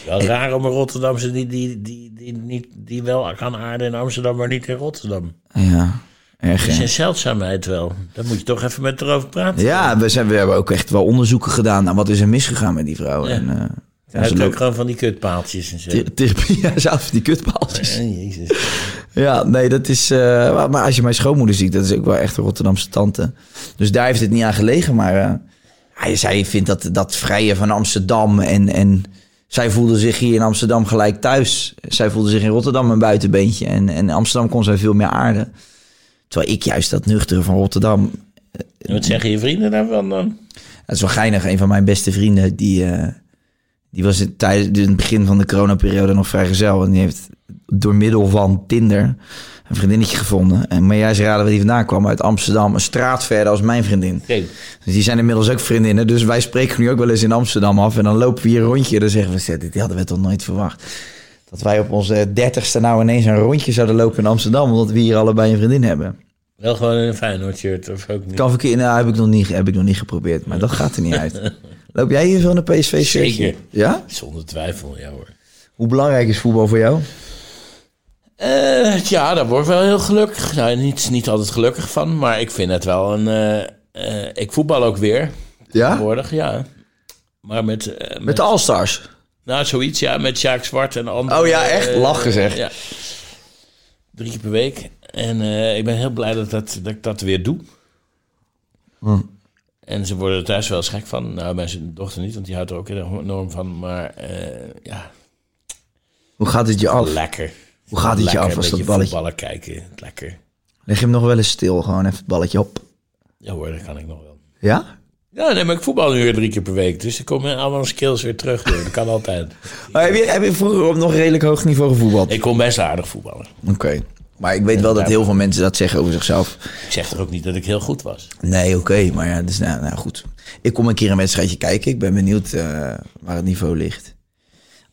A: Wel raar om een Rotterdamse die, die, die, die, niet, die wel kan aarden in Amsterdam, maar niet in Rotterdam.
B: Ja, erg,
A: Dat is een zeldzaamheid wel. Daar moet je toch even met erover praten.
B: Ja, we, zijn, we hebben ook echt wel onderzoeken gedaan naar wat is er misgegaan met die vrouw.
A: Ja.
B: En, eh,
A: Hij
B: ja,
A: heeft ook gewoon van die kutpaaltjes en zo.
B: therapie, ja, zelf die kutpaaltjes.
A: Jezus.
B: Ja, nee, dat is... eh, maar- als je mijn schoonmoeder ziet, dat is ook wel echt een Rotterdamse tante. Dus daar heeft het niet aan gelegen, maar... eh, hij, zij vindt dat, dat vrije van Amsterdam en... en zij voelde zich hier in Amsterdam gelijk thuis. Zij voelde zich in Rotterdam een buitenbeentje. En, en in Amsterdam kon zij veel meer aarden. Terwijl ik juist dat nuchtere van Rotterdam...
A: En wat zeggen je vrienden daarvan dan?
B: Het is wel geinig. Een van mijn beste vrienden, die, eh, die was in- tijdens het begin van de coronaperiode nog vrijgezel. En die heeft door middel van Tinder een vriendinnetje gevonden. En, maar jij zei raden waar die vandaan kwam. Uit Amsterdam, een straat verder als mijn vriendin. Dus die zijn inmiddels ook vriendinnen. Dus wij spreken nu ook wel eens in Amsterdam af. En dan lopen we hier een rondje. En dan zeggen we, "Zet, dit hadden we toch nooit verwacht. Dat wij op onze dertigste nou ineens een rondje zouden lopen in Amsterdam. Omdat we hier allebei een vriendin hebben.
A: wel gewoon een Feyenoord shirt of ook niet?
B: Kan verkeer, nou, heb ik, nog niet, heb ik nog niet geprobeerd. Maar dat gaat er niet uit. Loop jij hier zo'n PSV shirtje?
A: Zeker.
B: Ja?
A: Zonder twijfel, ja hoor.
B: Hoe belangrijk is voetbal voor jou?
A: Eh, ja, daar word ik wel heel gelukkig. Nou, niet, niet altijd gelukkig van, maar ik vind het wel een... eh, eh, ik voetbal ook weer,
B: Ja?
A: tegenwoordig, ja. Maar met... eh,
B: Met de All-Stars?
A: Nou, zoiets, ja, met Sjaak Zwart en andere...
B: Oh ja, echt?
A: eh,
B: Lachen zeg.
A: Ja. Drie keer per week. En eh, ik ben heel blij dat, dat, dat ik dat weer doe.
B: Hm.
A: En ze worden er thuis wel eens gek van. Nou, mijn dochter niet, want die houdt er ook enorm van. Maar eh, ja,
B: Hoe gaat het je af?
A: lekker.
B: Hoe gaat het je af als dat balletje...
A: voetballen kijken, lekker.
B: Leg je hem nog wel eens stil? Gewoon even het balletje op.
A: Ja hoor, dat kan ik nog wel.
B: Ja?
A: Ja, nee, maar ik voetbal nu weer drie keer per week. Dus er komen allemaal skills weer terug. Door. Dat kan altijd.
B: Maar heb, je, heb je vroeger op nog redelijk hoog niveau gevoetbald?
A: Ik kon best aardig voetballen.
B: Oké. Maar ik weet wel dat heel veel mensen dat zeggen over zichzelf.
A: Ik zeg toch ook niet dat ik heel goed was.
B: Nee, oké. maar ja, dus, nou, nou goed. Ik kom een keer een wedstrijdje kijken. Ik ben benieuwd eh, waar het niveau ligt.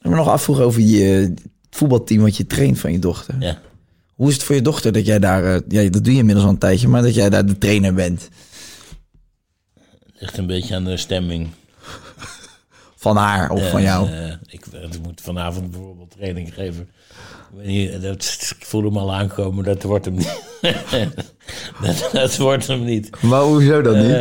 B: Ik me nog afvroegen over je voetbalteam wat je traint van je dochter.
A: Ja.
B: Hoe is het voor je dochter dat jij daar... eh, ja, dat doe je inmiddels al een tijdje, maar dat jij daar de trainer bent.
A: Ligt een beetje aan de stemming.
B: Van haar of van jou.
A: Eh, ik, ik moet vanavond bijvoorbeeld training geven. Ik, weet niet, dat, ik voel hem al aankomen, dat wordt hem niet. dat, dat wordt hem niet.
B: Maar hoezo dan niet?
A: Eh,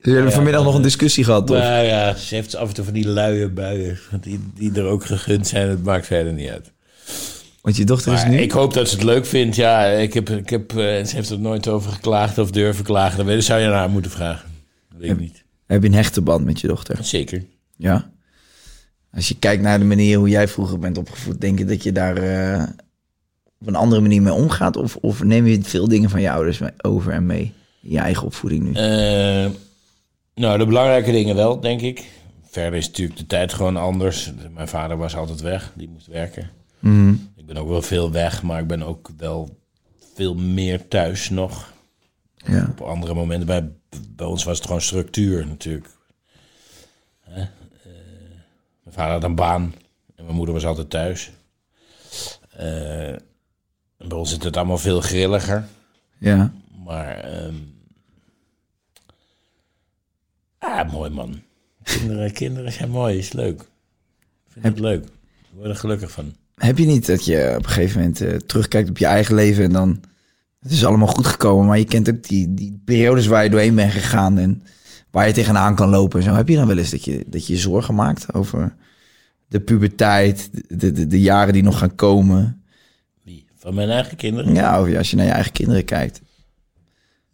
B: We hebben vanmiddag nog een discussie gehad, toch?
A: maar ja, ze heeft af en toe van die luie buien. Die, die er ook gegund zijn, het maakt verder niet uit.
B: Want je dochter is nu...
A: ik hoop dat ze het leuk vindt. Ja, ik heb, ik heb, eh, ze heeft er nooit over geklaagd of durven klagen. Dat zou je aan haar moeten vragen. Weet ik niet.
B: Heb je een hechte band met je dochter?
A: Zeker.
B: Ja. Als je kijkt naar de manier hoe jij vroeger bent opgevoed, denk je dat je daar eh, op een andere manier mee omgaat? Of, of neem je veel dingen van je ouders mee- over en mee in je eigen opvoeding nu?
A: Eh, nou, de belangrijke dingen wel, denk ik. Verder is natuurlijk de tijd gewoon anders. Mijn vader was altijd weg, die moest werken.
B: Mhm.
A: Ik ben ook wel veel weg, maar ik ben ook wel veel meer thuis nog.
B: Ja.
A: Op andere momenten, bij, bij ons was het gewoon structuur natuurlijk. Hè? Eh, mijn vader had een baan en mijn moeder was altijd thuis. Eh, bij ons is het allemaal veel grilliger.
B: ja.
A: Maar, ehm ah, mooi man. Kinderen, kinderen zijn mooi, is leuk. Ik vind het leuk. Ik word er gelukkig van.
B: Heb je niet dat je op een gegeven moment eh, terugkijkt op je eigen leven en dan... Het is allemaal goed gekomen, maar je kent ook die, die periodes waar je doorheen bent gegaan en waar je tegenaan kan lopen. en Zo heb je dan wel eens dat je, dat je zorgen maakt over de puberteit, de, de, de jaren die nog gaan komen.
A: Wie? Van mijn eigen kinderen?
B: Ja, of als je naar je eigen kinderen kijkt.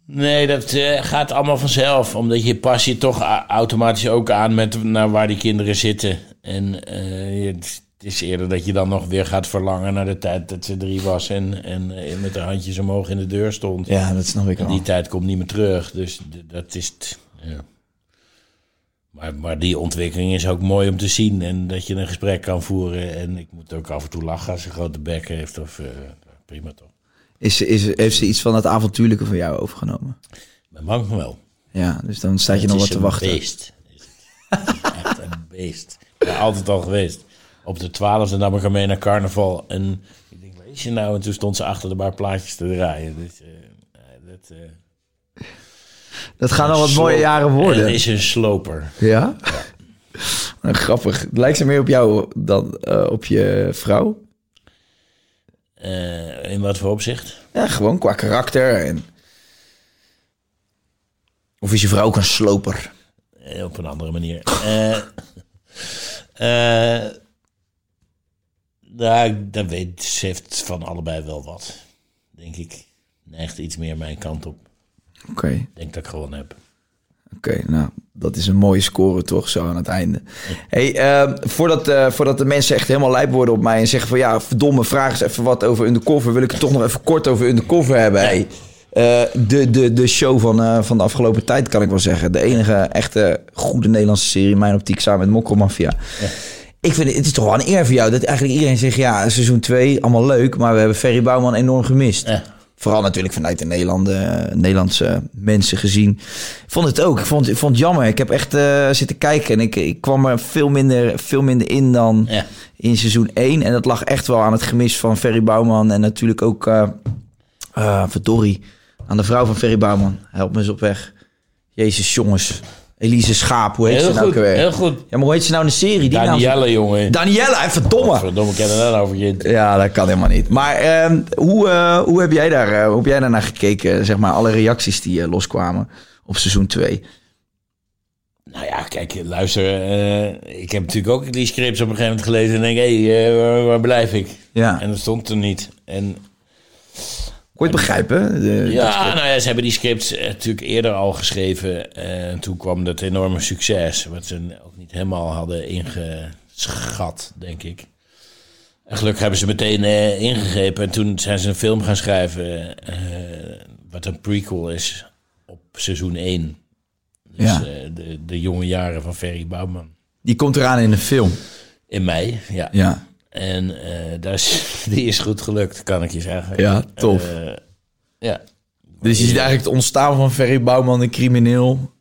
A: Nee, dat eh, gaat allemaal vanzelf. Omdat je pas je toch automatisch ook aan met naar waar die kinderen zitten. En eh, je- het is eerder dat je dan nog weer gaat verlangen naar de tijd dat ze drie was. En, en met de handjes omhoog in de deur stond.
B: Ja, dat snap ik
A: En die tijd komt niet meer terug. Dus dat is het. Ja. Maar, maar die ontwikkeling is ook mooi om te zien. En dat je een gesprek kan voeren. En ik moet ook af en toe lachen als ze grote bek heeft. Of, eh, prima toch.
B: Is, is, heeft ze iets van het avontuurlijke van jou overgenomen?
A: Ben bang van wel.
B: Ja, dus dan staat je nog wat te
A: een
B: wachten.
A: Beest. Is Echt een beest. Ja, altijd al geweest. Op de twaalfde nam ik haar mee naar carnaval. En ik denk, waar is je nou? En toen stond ze achter de bar plaatjes te draaien. Dus, dat, eh,
B: Dat gaan nog wat mooie jaren worden.
A: Het is een sloper.
B: Ja? Nou, grappig. Lijkt ze meer op jou dan eh, op je vrouw?
A: In wat voor opzicht?
B: Ja, gewoon qua karakter. En... Of is je vrouw ook een sloper?
A: Op een andere manier. Nou, dat weet, ze heeft van allebei wel wat. Denk ik. Neigt iets meer mijn kant op.
B: Oké.
A: Denk dat ik gewonnen heb.
B: Oké, nou, dat is een mooie score toch, zo aan het einde. Hey, eh, voordat, eh, voordat de mensen echt helemaal lijp worden op mij en zeggen van... ja, verdomme, vraag eens even wat over Undercover... wil ik het toch nog even kort over Undercover hebben. Hey, eh, de, de, de show van, eh, van de afgelopen tijd, kan ik wel zeggen. De enige echte goede Nederlandse serie mijn optiek samen met Mokro Mafia. Ik vind het, het is toch wel een eer voor jou dat eigenlijk iedereen zegt... ja, seizoen 2, allemaal leuk, maar we hebben Ferry Bouwman enorm gemist.
A: Ja.
B: Vooral natuurlijk vanuit de Nederlanden, Nederlandse mensen gezien. Ik vond het ook. Ik vond, ik vond het jammer. Ik heb echt eh, zitten kijken en ik, ik kwam er veel minder, veel minder in dan
A: Ja.
B: in seizoen 1. En dat lag echt wel aan het gemis van Ferry Bouwman. En natuurlijk ook, eh eh, verdorie, aan de vrouw van Ferry Bouwman. Help me eens op weg. Jezus, jongens. Elise Schaap, hoe heet
A: Heel
B: ze nou
A: goed,
B: weer?
A: heel goed.
B: Ja, maar hoe heet ze nou in de serie? Die naam-
A: Danielle, jongen.
B: Danielle, verdomme.
A: Verdomme, ik ken er nou over je.
B: Ja, dat kan helemaal niet. Maar ehm, hoe, eh, hoe, heb jij daar, eh, hoe heb jij daarnaar gekeken? Zeg maar, alle reacties die eh, loskwamen op seizoen 2.
A: Nou ja, kijk, luister. ik heb natuurlijk ook die scripts op een gegeven moment gelezen. En denk, hé, hey, waar, waar blijf ik?
B: Ja.
A: En dat stond er niet. En
B: Kon je het begrijpen? De-
A: ja, nou ja, ze hebben die scripts eh, natuurlijk eerder al geschreven. eh, En toen kwam dat enorme succes. Wat ze ook niet helemaal hadden ingeschat, denk ik. En gelukkig hebben ze meteen eh, ingegrepen. En toen zijn ze een film gaan schrijven. wat een prequel is op seizoen 1. Dus
B: Ja.
A: de, de jonge jaren van Ferry Bouwman.
B: Die komt eraan in de film.
A: In mei, ja.
B: Ja.
A: En eh, daar is, die is goed gelukt, kan ik je zeggen.
B: Ja, tof.
A: Eh, ja,
B: Dus je ziet eigenlijk het ontstaan van Ferry Bouwman, een crimineel.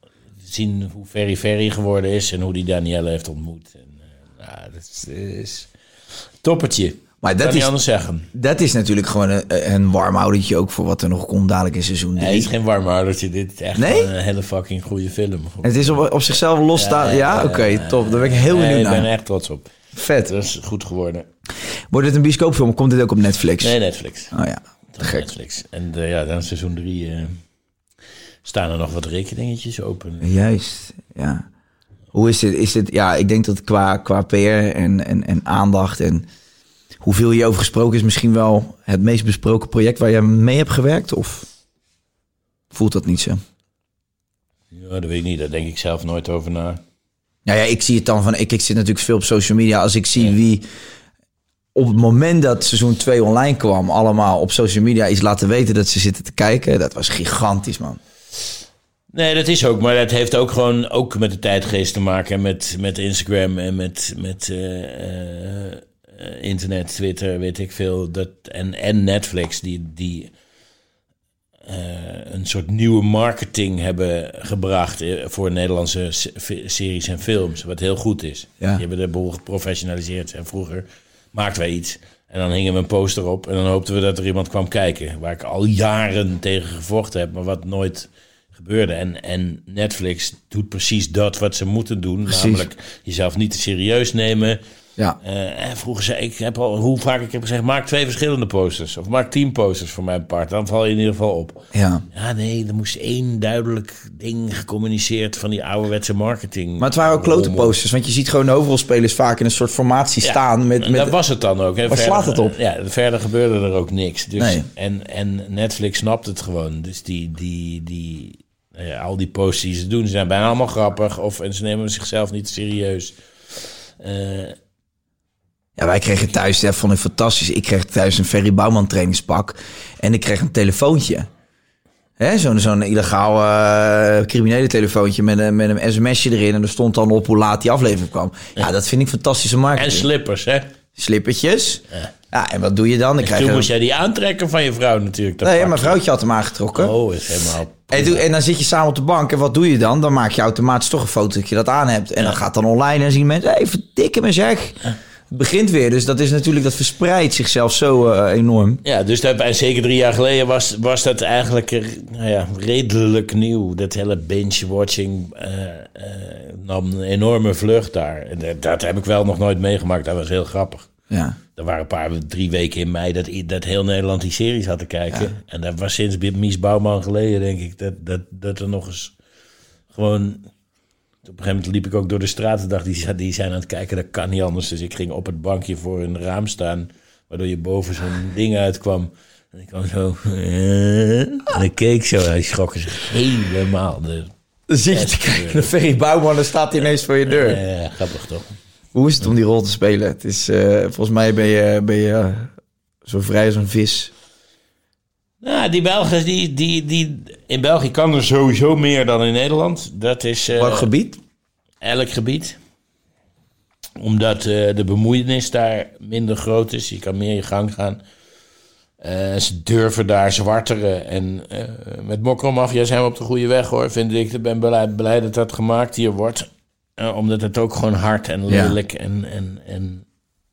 A: zien hoe Ferry Ferry geworden is en hoe die Danielle heeft ontmoet. En, eh, nou, dat is, is toppertje.
B: Maar dat is,
A: anders zeggen.
B: dat is natuurlijk gewoon een, een warm oudertje ook voor wat er nog komt dadelijk in seizoen
A: Nee,
B: 3.
A: het is geen warm oudertje. Dit is echt
B: Nee?
A: een hele fucking goede film.
B: Het is op, op zichzelf losstaan. Ja, oké, top. Daar ben ik heel
A: Nee,
B: benieuwd
A: ik ben
B: naar.
A: er echt trots op.
B: Vet.
A: Dat is goed geworden.
B: Wordt het een bioscoopfilm of komt dit ook op Netflix?
A: Nee, Netflix.
B: Oh ja, te gek.
A: Netflix. En eh, ja, dan seizoen drie eh, staan er nog wat rekeningetjes open.
B: Juist, ja. Hoe is dit? Is dit ja, ik denk dat qua, qua PR en, en, en aandacht en hoeveel je over gesproken is misschien wel het meest besproken project waar je mee hebt gewerkt? Of voelt dat niet zo?
A: Ja, dat weet ik niet. Daar denk ik zelf nooit over na.
B: Nou ja, ik zie het dan van, ik, ik zit natuurlijk veel op social media. Als ik zie wie op het moment dat seizoen 2 online kwam, allemaal op social media iets laten weten dat ze zitten te kijken, dat was gigantisch, man.
A: Nee, dat is ook. Maar dat heeft ook gewoon ook met de tijdgeest te maken. En met, met Instagram en met, met eh, eh, eh, internet, Twitter, weet ik veel. Dat, en, en Netflix, die, die een soort nieuwe marketing hebben gebracht eh, voor Nederlandse series en films. Wat heel goed is.
B: Ja.
A: Die hebben de boel geprofessionaliseerd. En vroeger maakten wij iets. En dan hingen we een poster op. En dan hoopten we dat er iemand kwam kijken. Waar ik al jaren tegen gevochten heb. Maar wat nooit gebeurde. En, en Netflix doet precies dat wat ze moeten doen.
B: Precies.
A: Namelijk jezelf niet te serieus nemen.
B: Ja,
A: Eh, en vroeger zei ik, heb al, hoe vaak ik heb gezegd, maak twee verschillende posters. Of maak tien posters voor mijn part. Dan val je in ieder geval op.
B: ja.
A: Ja, nee, er moest één duidelijk ding gecommuniceerd van die ouderwetse marketing.
B: Maar het waren ook klote posters, want je ziet gewoon de hoofdrolspelers vaak in een soort formatie
A: Ja,
B: staan met... met
A: dat was het dan ook. Hè.
B: Waar slaat het op?
A: Ja, verder gebeurde er ook niks. Dus,
B: Nee.
A: en, en Netflix snapt het gewoon. Dus die, die, die, nou ja, al die posts die ze doen, zijn bijna allemaal grappig. Of, en ze nemen zichzelf niet serieus. Eh,
B: Ja, wij kregen thuis, dat vond ik fantastisch. Ik kreeg thuis een Ferry Bouwman trainingspak. En ik kreeg een telefoontje. Hè, Zo'n zo'n illegaal eh, criminele telefoontje met een, met een sms'je erin. En er stond dan op hoe laat die aflevering kwam. Ja, dat vind ik fantastische
A: en
B: marketing.
A: slippers, hè.
B: Slippertjes. Ja. en wat doe je dan? Ik krijg
A: Toen moest jij die aantrekken van je vrouw natuurlijk.
B: Nee,
A: pak.
B: mijn vrouwtje had hem aangetrokken.
A: Oh, is helemaal...
B: En, toen- en dan zit je samen op de bank en wat doe je dan? Dan maak je automatisch toch een foto dat je dat aan hebt. En dan gaat dan online en zien mensen, hey, verdikke me zeg. Begint weer, dus dat is natuurlijk, dat verspreidt zichzelf zo eh, enorm.
A: Ja, dus dat, en zeker drie jaar geleden was, was dat eigenlijk eh, nou ja, redelijk nieuw. Dat hele binge-watching eh, nam een enorme vlucht daar. En dat, dat heb ik wel nog nooit meegemaakt. Dat was heel grappig.
B: Ja.
A: Er waren een paar, drie weken in mei dat, dat heel Nederland die series had te kijken. En dat was sinds Mies Bouwman geleden, denk ik, dat, dat, dat er nog eens gewoon... Op een gegeven moment liep ik ook door de straat en dacht, die, zijn- die zijn aan het kijken, dat kan niet anders. Dus ik ging op het bankje voor een raam staan, waardoor je boven zo'n ding uitkwam. En ik kwam zo... eh, en ik keek zo, hij schrokken zich helemaal. De,
B: Dan zit je te kijken naar Ferry Bouwman, dan staat hij ineens voor je deur.
A: Eh, grappig toch?
B: Hoe is het om die rol te spelen? Het is, eh, volgens mij ben je, ben je eh, zo vrij als een vis.
A: Nou, die Belgen, die, die, die, in België kan er sowieso meer dan in Nederland. Dat is eh,
B: gebied?
A: elk gebied. Omdat eh, de bemoeienis daar minder groot is. Je kan meer je gang gaan. Eh, ze durven daar zwarteren. En met Mokromafia zijn we op de goede weg hoor, vind ik. Ik ben blij, blij dat dat gemaakt hier wordt. Omdat het ook gewoon hard en
B: Ja.
A: lelijk en, en, en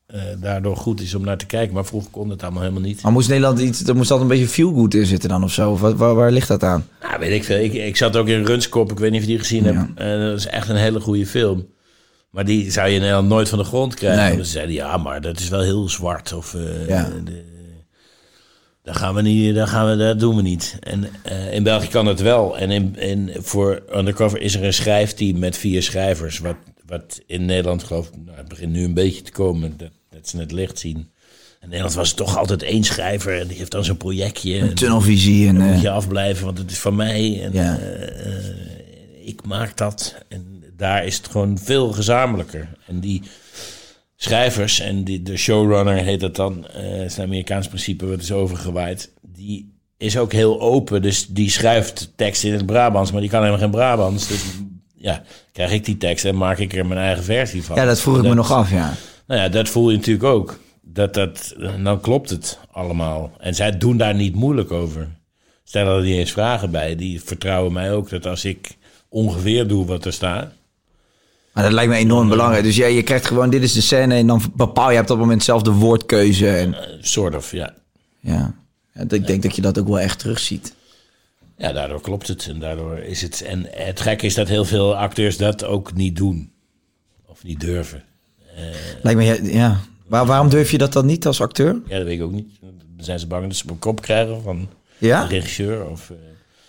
A: eh, daardoor goed is om naar te kijken. Maar vroeger kon het allemaal helemaal niet.
B: Maar moest Nederland iets, er moest altijd een beetje feel-good in zitten dan of zo? Of waar, waar ligt dat aan?
A: Nou, weet ik veel. Ik, ik zat ook in Runskop. Ik weet niet of je die gezien hebt. Eh, dat is echt een hele goede film. Maar die zou je in Nederland nooit van de grond krijgen.
B: Nee.
A: Ze zeiden, ja, maar dat is wel heel zwart. Of, eh,
B: Ja.
A: de- dat gaan we niet, dat, gaan we, dat doen we niet. En in België kan het wel. En in, in, voor Undercover is er een schrijfteam met vier schrijvers. Wat, wat in Nederland, geloof ik, nou, het begint nu een beetje te komen. Dat, dat ze het licht zien. In Nederland was het toch altijd één schrijver. En die heeft dan zo'n projectje. En-
B: Tunnelvisie en...
A: dan moet
B: eh,
A: je afblijven, want het is van mij. En
B: Ja.
A: eh, eh, ik maak dat. En daar is het gewoon veel gezamenlijker. En die schrijvers, en die, de showrunner heet dat dan, eh het is een Amerikaans principe, wat is overgewaaid. Die is ook heel open, dus die schrijft tekst in het Brabants, maar die kan helemaal geen Brabants. Dus ja, krijg ik die tekst en maak ik er mijn eigen versie van.
B: ja, dat vroeg ik me nog af, ja.
A: Nou ja, dat voel je natuurlijk ook. Dat, dat, dan klopt het allemaal. En zij doen daar niet moeilijk over. Stellen er niet eens vragen bij. Die vertrouwen mij ook dat als ik ongeveer doe wat er staat.
B: Maar dat lijkt me enorm belangrijk. Dus ja, je krijgt gewoon, dit is de scène en dan bepaal je op dat moment zelf de woordkeuze. En,
A: eh, Sort of, ja.
B: ja. Ja, ik denk dat je dat ook wel echt terugziet.
A: Ja, daardoor klopt het. En daardoor is het. En het gekke is dat heel veel acteurs dat ook niet doen. Of niet durven.
B: Lijkt me, ja, ja. Waar, waarom durf je dat dan niet als acteur?
A: Ja, dat weet ik ook niet. Dan zijn ze bang dat ze op een kop krijgen van
B: Ja?
A: regisseur. Of, eh,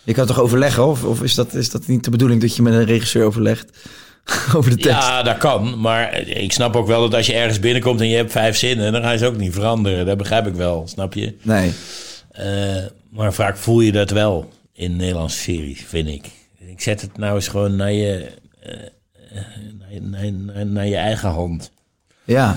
B: Je kan toch overleggen? Of, of is, dat, is dat niet de bedoeling dat je met een regisseur overlegt over de tekst?
A: Ja, dat kan. Maar ik snap ook wel dat als je ergens binnenkomt en je hebt vijf zinnen, dan ga je ze ook niet veranderen. Dat begrijp ik wel, snap je?
B: Nee.
A: Eh, maar vaak voel je dat wel in Nederlandse series, vind ik. Ik zet het nou eens gewoon naar je, eh, eh, naar, je- naar, naar, naar je eigen hand.
B: Ja.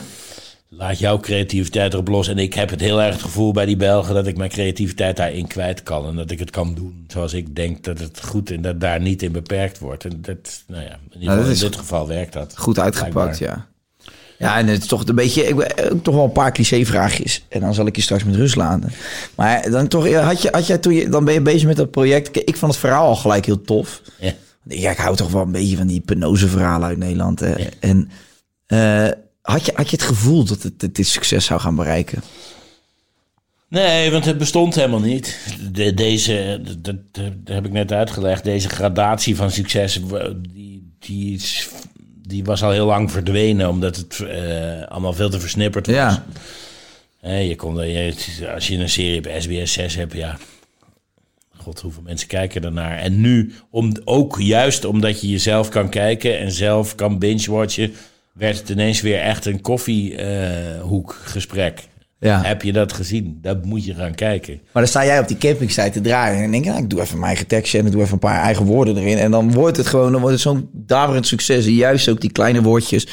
A: Laat jouw creativiteit erop los. En ik heb het heel erg het gevoel bij die Belgen dat ik mijn creativiteit daarin kwijt kan. En dat ik het kan doen zoals ik denk dat het goed en dat daar niet in beperkt wordt. En dat, nou ja, in,
B: Nou, dat
A: in dit geval werkt dat.
B: Goed uitgepakt,
A: Blijkbaar.
B: ja. Ja, en het is toch een beetje, ik, ben- ook toch wel een paar cliché-vraagjes. En dan zal ik je straks met rust laten. Maar dan toch, ja, had, je, had jij toen je, dan ben je bezig met dat project. Ik vond het verhaal al gelijk heel tof.
A: Ja.
B: Ja, ik hou toch wel een beetje van die penose verhalen uit Nederland. Hè. En eh, had, je, had je het gevoel dat het, het dit succes zou gaan bereiken?
A: Nee, want het bestond helemaal niet. De, deze, dat, heb ik net uitgelegd, deze gradatie van succes, die, die, is, die was al heel lang verdwenen, omdat het eh, allemaal veel te versnipperd was.
B: Ja.
A: Je kon, je, als je een serie op SBS 6 hebt, ja. God, hoeveel mensen kijken ernaar. En nu, om, ook juist omdat je jezelf kan kijken en zelf kan binge-watchen, werd het ineens weer echt een koffiehoekgesprek.
B: Ja.
A: Heb je dat gezien? Dat moet je gaan kijken.
B: Maar dan sta jij op die campingsite te draaien. En denk je, nou, ik doe even mijn eigen tekstje en ik doe even een paar eigen woorden erin. En dan wordt het gewoon, dan wordt het zo'n daverend succes. En juist ook die kleine woordjes.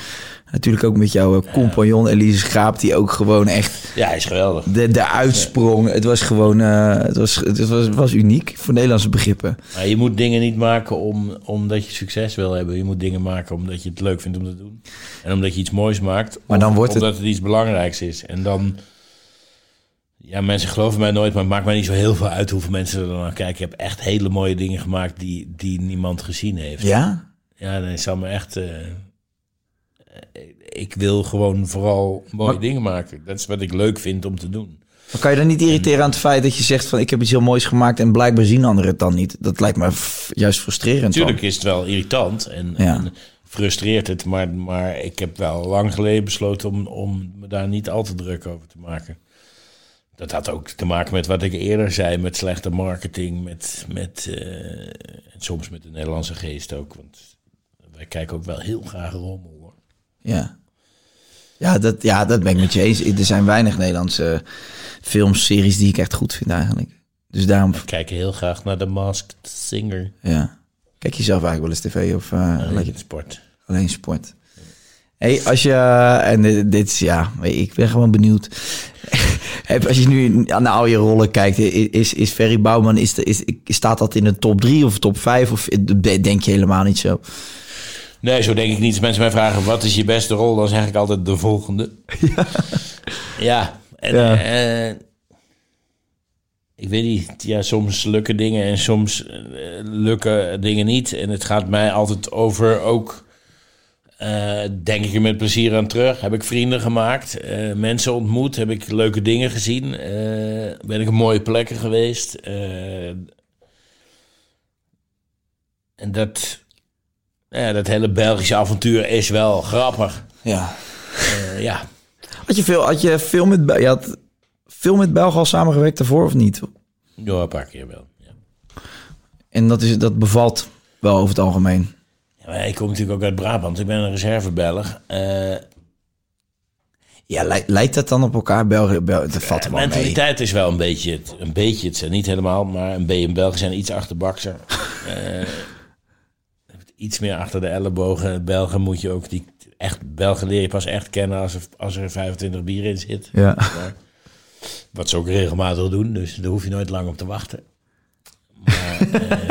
B: Natuurlijk ook met jouw eh, compagnon Elise Schaap, die ook gewoon echt
A: Ja, hij is geweldig.
B: de, de uitsprong. Het was gewoon, eh, het, was, het was, was uniek voor Nederlandse begrippen.
A: Maar je moet dingen niet maken om, omdat je succes wil hebben. Je moet dingen maken omdat je het leuk vindt om te doen. En omdat je iets moois maakt.
B: Maar dan
A: of
B: wordt het-
A: omdat het iets belangrijks is. En dan... Ja, mensen geloven mij nooit, maar het maakt mij niet zo heel veel uit hoeveel mensen er dan naar kijken. Ik heb echt hele mooie dingen gemaakt die, die niemand gezien heeft.
B: Ja?
A: Ja, dan zal me echt... eh, ik wil gewoon vooral mooie
B: Maar-
A: dingen maken. Dat is wat ik leuk vind om te doen.
B: Maar kan je dan niet irriteren aan het feit dat je zegt van ik heb iets heel moois gemaakt en blijkbaar zien anderen het dan niet? Dat lijkt me juist frustrerend. dan.
A: Natuurlijk is het wel irritant en,
B: Ja.
A: en frustreert het, maar, maar ik heb wel lang geleden besloten om, om me daar niet al te druk over te maken. Dat had ook te maken met wat ik eerder zei, met slechte marketing, met, met, eh, en soms met de Nederlandse geest ook. Want wij kijken ook wel heel graag rommel.
B: Ja. Ja dat, ja, dat ben ik met je eens. Er zijn weinig Nederlandse films, series die ik echt goed vind eigenlijk. Dus daarom,
A: We kijken heel graag naar The Masked Singer.
B: ja. Kijk je zelf eigenlijk wel eens tv of uh,
A: Alleen je sport.
B: Alleen sport. Hey, als je, en dit, dit is, ja, ik ben gewoon benieuwd. als je nu naar al je rollen kijkt, is, is Ferry Bouwman, is, is, staat dat in de top 3 of top 5? Of denk je helemaal niet zo?
A: Nee, zo denk ik niet. Als mensen mij vragen, wat is je beste rol? Dan zeg ik altijd de volgende. Ja. ja, en, ja. Uh, ik weet niet, ja, soms lukken dingen en soms uh, lukken dingen niet. En het gaat mij altijd over ook uh, denk ik er met plezier aan terug. Heb ik vrienden gemaakt, uh, mensen ontmoet, heb ik leuke dingen gezien. Uh, ben ik op mooie plekken geweest. en dat, ja, dat hele Belgische avontuur is wel grappig.
B: Ja.
A: ja.
B: Had je veel, had je veel met, je had veel met Belgen al samengewerkt daarvoor of niet?
A: Ja, een paar keer wel. Ja.
B: En dat, is, dat bevalt wel over het algemeen?
A: ik kom natuurlijk ook uit Brabant. Ik ben een reservebelg. Uh,
B: ja, lijkt dat dan op elkaar? België, Bel dat valt
A: De mentaliteit is wel een beetje. Een beetje het, niet helemaal, maar een B en Belgen zijn iets achterbakser. uh, iets meer achter de ellebogen. Belgen moet je ook die echt Belgen leer je pas echt kennen als er, als er 25 bier in zit.
B: Ja.
A: wat ze ook regelmatig doen, dus daar hoef je nooit lang op te wachten. Maar, uh,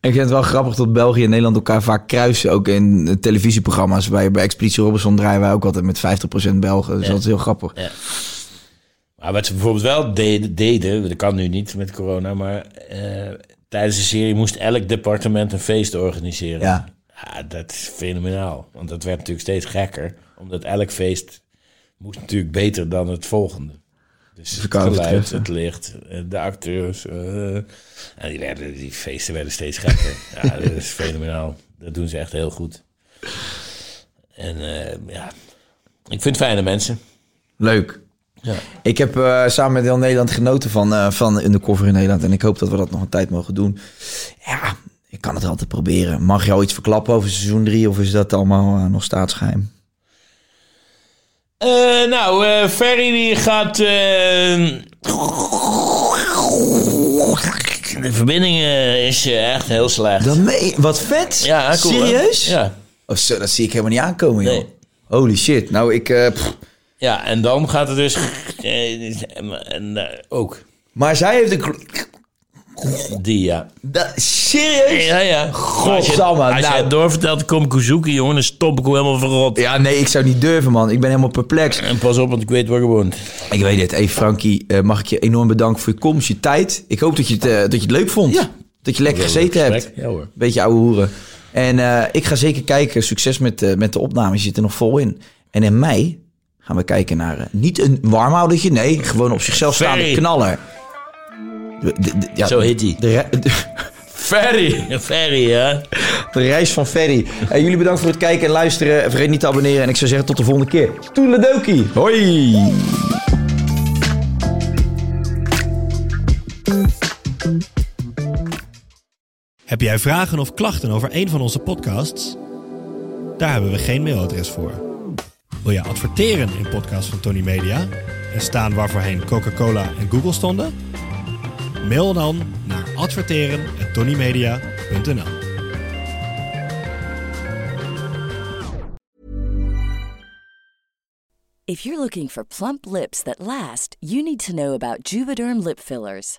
B: ik vind het wel grappig dat België en Nederland elkaar vaak kruisen. Ook in televisieprogramma's. Bij, bij Expeditie Robinson draaien wij ook altijd met 50% Belgen. Dus dat is heel grappig. Ja.
A: Maar wat ze bijvoorbeeld wel deden, deden, dat kan nu niet met corona, maar uh, tijdens de serie moest elk departement een feest organiseren.
B: Ja.
A: ja. Dat is fenomenaal. Want dat werd natuurlijk steeds gekker. Omdat elk feest moest natuurlijk beter dan het volgende. Dus het geluid, het licht, eh, de acteurs. Uh, en die, werden, die feesten werden steeds gekker. ja, dat is fenomenaal. Dat doen ze echt heel goed. En uh, ja, ik vind fijne mensen.
B: Leuk.
A: Ja.
B: Ik heb uh, samen met heel Nederland genoten van, uh, van Undercover in Nederland. En ik hoop dat we dat nog een tijd mogen doen. Ja, ik kan het altijd proberen. Mag je al iets verklappen over seizoen 3? Of is dat allemaal nog staatsgeheim?
A: Nou, Ferry die gaat. De verbinding is echt heel slecht.
B: Dat mee, wat vet.
A: Ja, cool,
B: Serieus?
A: Hè? Ja.
B: Oh, zo, dat zie ik helemaal niet aankomen, joh. Nee. Holy shit. Nou, ik.
A: Ja, en dan gaat het dus. en, ook.
B: Maar zij heeft een
A: die, ja.
B: Serieus?
A: Ja, ja.
B: Godsamme.
A: Als je, als nou. je het doorvertelt, kom ik zoeken, jongen. Dan stop ik helemaal verrot.
B: Ja, nee, ik zou niet durven, man. Ik ben helemaal perplex.
A: En pas op, want ik weet waar je woont.
B: Ik weet het. Hey, Frankie, uh, mag ik je enorm bedanken voor je komst, je tijd. Ik hoop dat je het, uh, dat je het leuk vond.
A: Ja.
B: Dat je lekker gezeten hebt.
A: Ja, hoor.
B: Beetje ouwe hoeren. En uh, ik ga zeker kijken. Succes met, met de opnames. Je zit er nog vol in. En in mei gaan we kijken naar... niet een warmhoudertje, nee. Gewoon op zichzelf staande knaller.
A: ja, Zo heet hij.
B: De,
A: Ferry. Ferry, ja.
B: De reis van Ferry. En jullie bedankt voor het kijken en luisteren. Vergeet niet te abonneren. En ik zou zeggen tot de volgende keer. Toedeledokie. Hoi.
D: Heb jij vragen of klachten over een van onze podcasts? Daar hebben we geen mailadres voor. Wil je adverteren in podcasts van Tony Media en staan waarvoorheen Coca-Cola en Google stonden? Mail dan naar adverteren@tonymedia.nl.
E: If you're looking for plump lips that last, you need to know about Juvederm lip fillers.